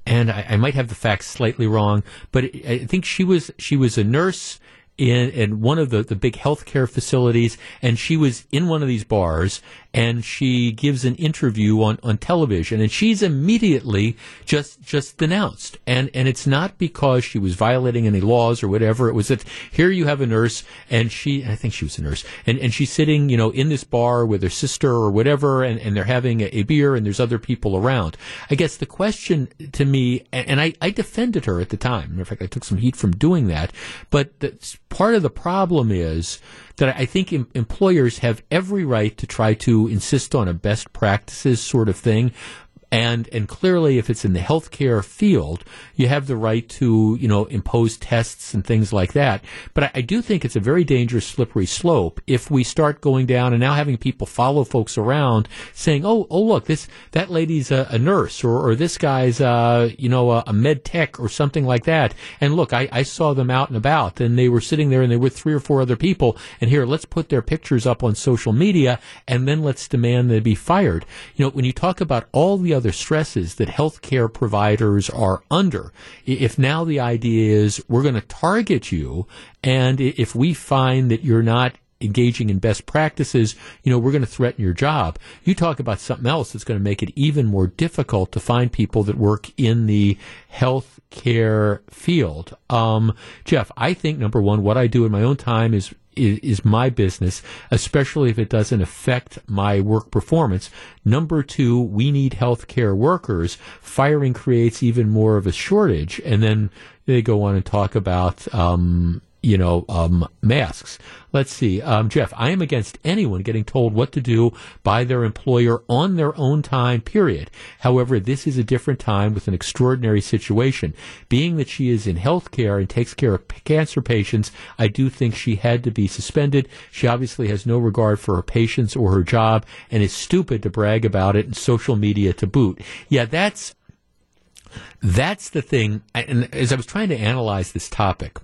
Speaker 2: and I, I might have the facts slightly wrong, but I think she was she was a nurse in, in one of the, the big healthcare facilities, and she was in one of these bars, and she gives an interview on, on television, and she's immediately just just denounced, and and it's not because she was violating any laws or whatever. It was that here you have a nurse, and she I think she was a nurse, and and she's sitting you know in this bar with her sister or whatever, and, and they're having a, a beer, and there's other people around. I guess the question to me, and, and I, I defended her at the time. In fact, I took some heat from doing that, but part of the problem is that I think em- employers have every right to try to insist on a best practices sort of thing. And, and clearly, if it's in the healthcare field, you have the right to, you know, impose tests and things like that. But I, I do think it's a very dangerous, slippery slope if we start going down and now having people follow folks around saying, oh, oh, look, this, that lady's a, a nurse or, or this guy's, uh, you know, a, a med tech or something like that. And look, I, I saw them out and about and they were sitting there and they were three or four other people. And here, let's put their pictures up on social media and then let's demand they be fired. You know, when you talk about all the other stresses that healthcare providers are under, if now the idea is we're going to target you and if we find that you're not engaging in best practices, you know, we're going to threaten your job. You talk about something else that's going to make it even more difficult to find people that work in the health care field. Um, Jeff, I think number one, what I do in my own time is is, is my business, especially if it doesn't affect my work performance. Number two, we need healthcare workers. Firing creates even more of a shortage. And then they go on and talk about, um, you know, um, masks. Let's see. Um, Jeff, I am against anyone getting told what to do by their employer on their own time, period. However, this is a different time with an extraordinary situation. Being that she is in healthcare and takes care of p- cancer patients, I do think she had to be suspended. She obviously has no regard for her patients or her job and is stupid to brag about it in social media to boot. Yeah, that's that's the thing. And as I was trying to analyze this topic,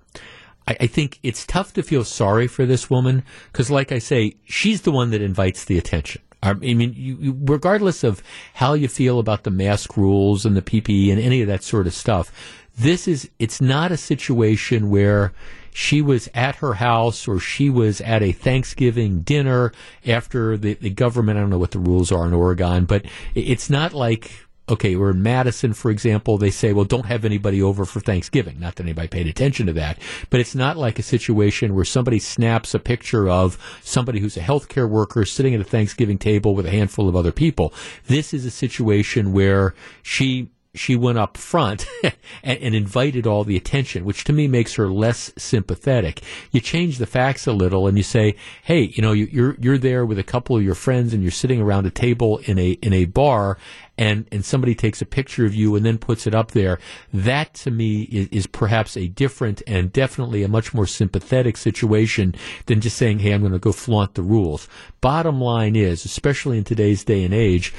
Speaker 2: I, I think it's tough to feel sorry for this woman because, like I say, she's the one that invites the attention. I mean, you, you, regardless of how you feel about the mask rules and the PPE and any of that sort of stuff, this is, it's not a situation where she was at her house or she was at a Thanksgiving dinner after the, the government, I don't know what the rules are in Oregon, but it's not like, okay, we're in Madison, for example, they say, well, don't have anybody over for Thanksgiving. Not that anybody paid attention to that, but it's not like a situation where somebody snaps a picture of somebody who's a healthcare worker sitting at a Thanksgiving table with a handful of other people. This is a situation where she she went up front and, and invited all the attention, which to me makes her less sympathetic. You change the facts a little and you say, "Hey, you know, you, you're you're there with a couple of your friends and you're sitting around a table in a in a bar." And, and somebody takes a picture of you and then puts it up there. That to me is, is perhaps a different and definitely a much more sympathetic situation than just saying, Hey, I'm going to go flaunt the rules. Bottom line is, especially in today's day and age,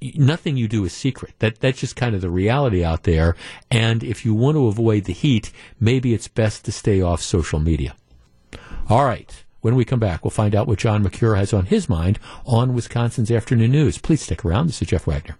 Speaker 2: nothing you do is secret. That that's just kind of the reality out there. And if you want to avoid the heat, maybe it's best to stay off social media. All right. When we come back, we'll find out what John Mercure has on his mind on Wisconsin's afternoon news. Please stick around. This is Jeff Wagner.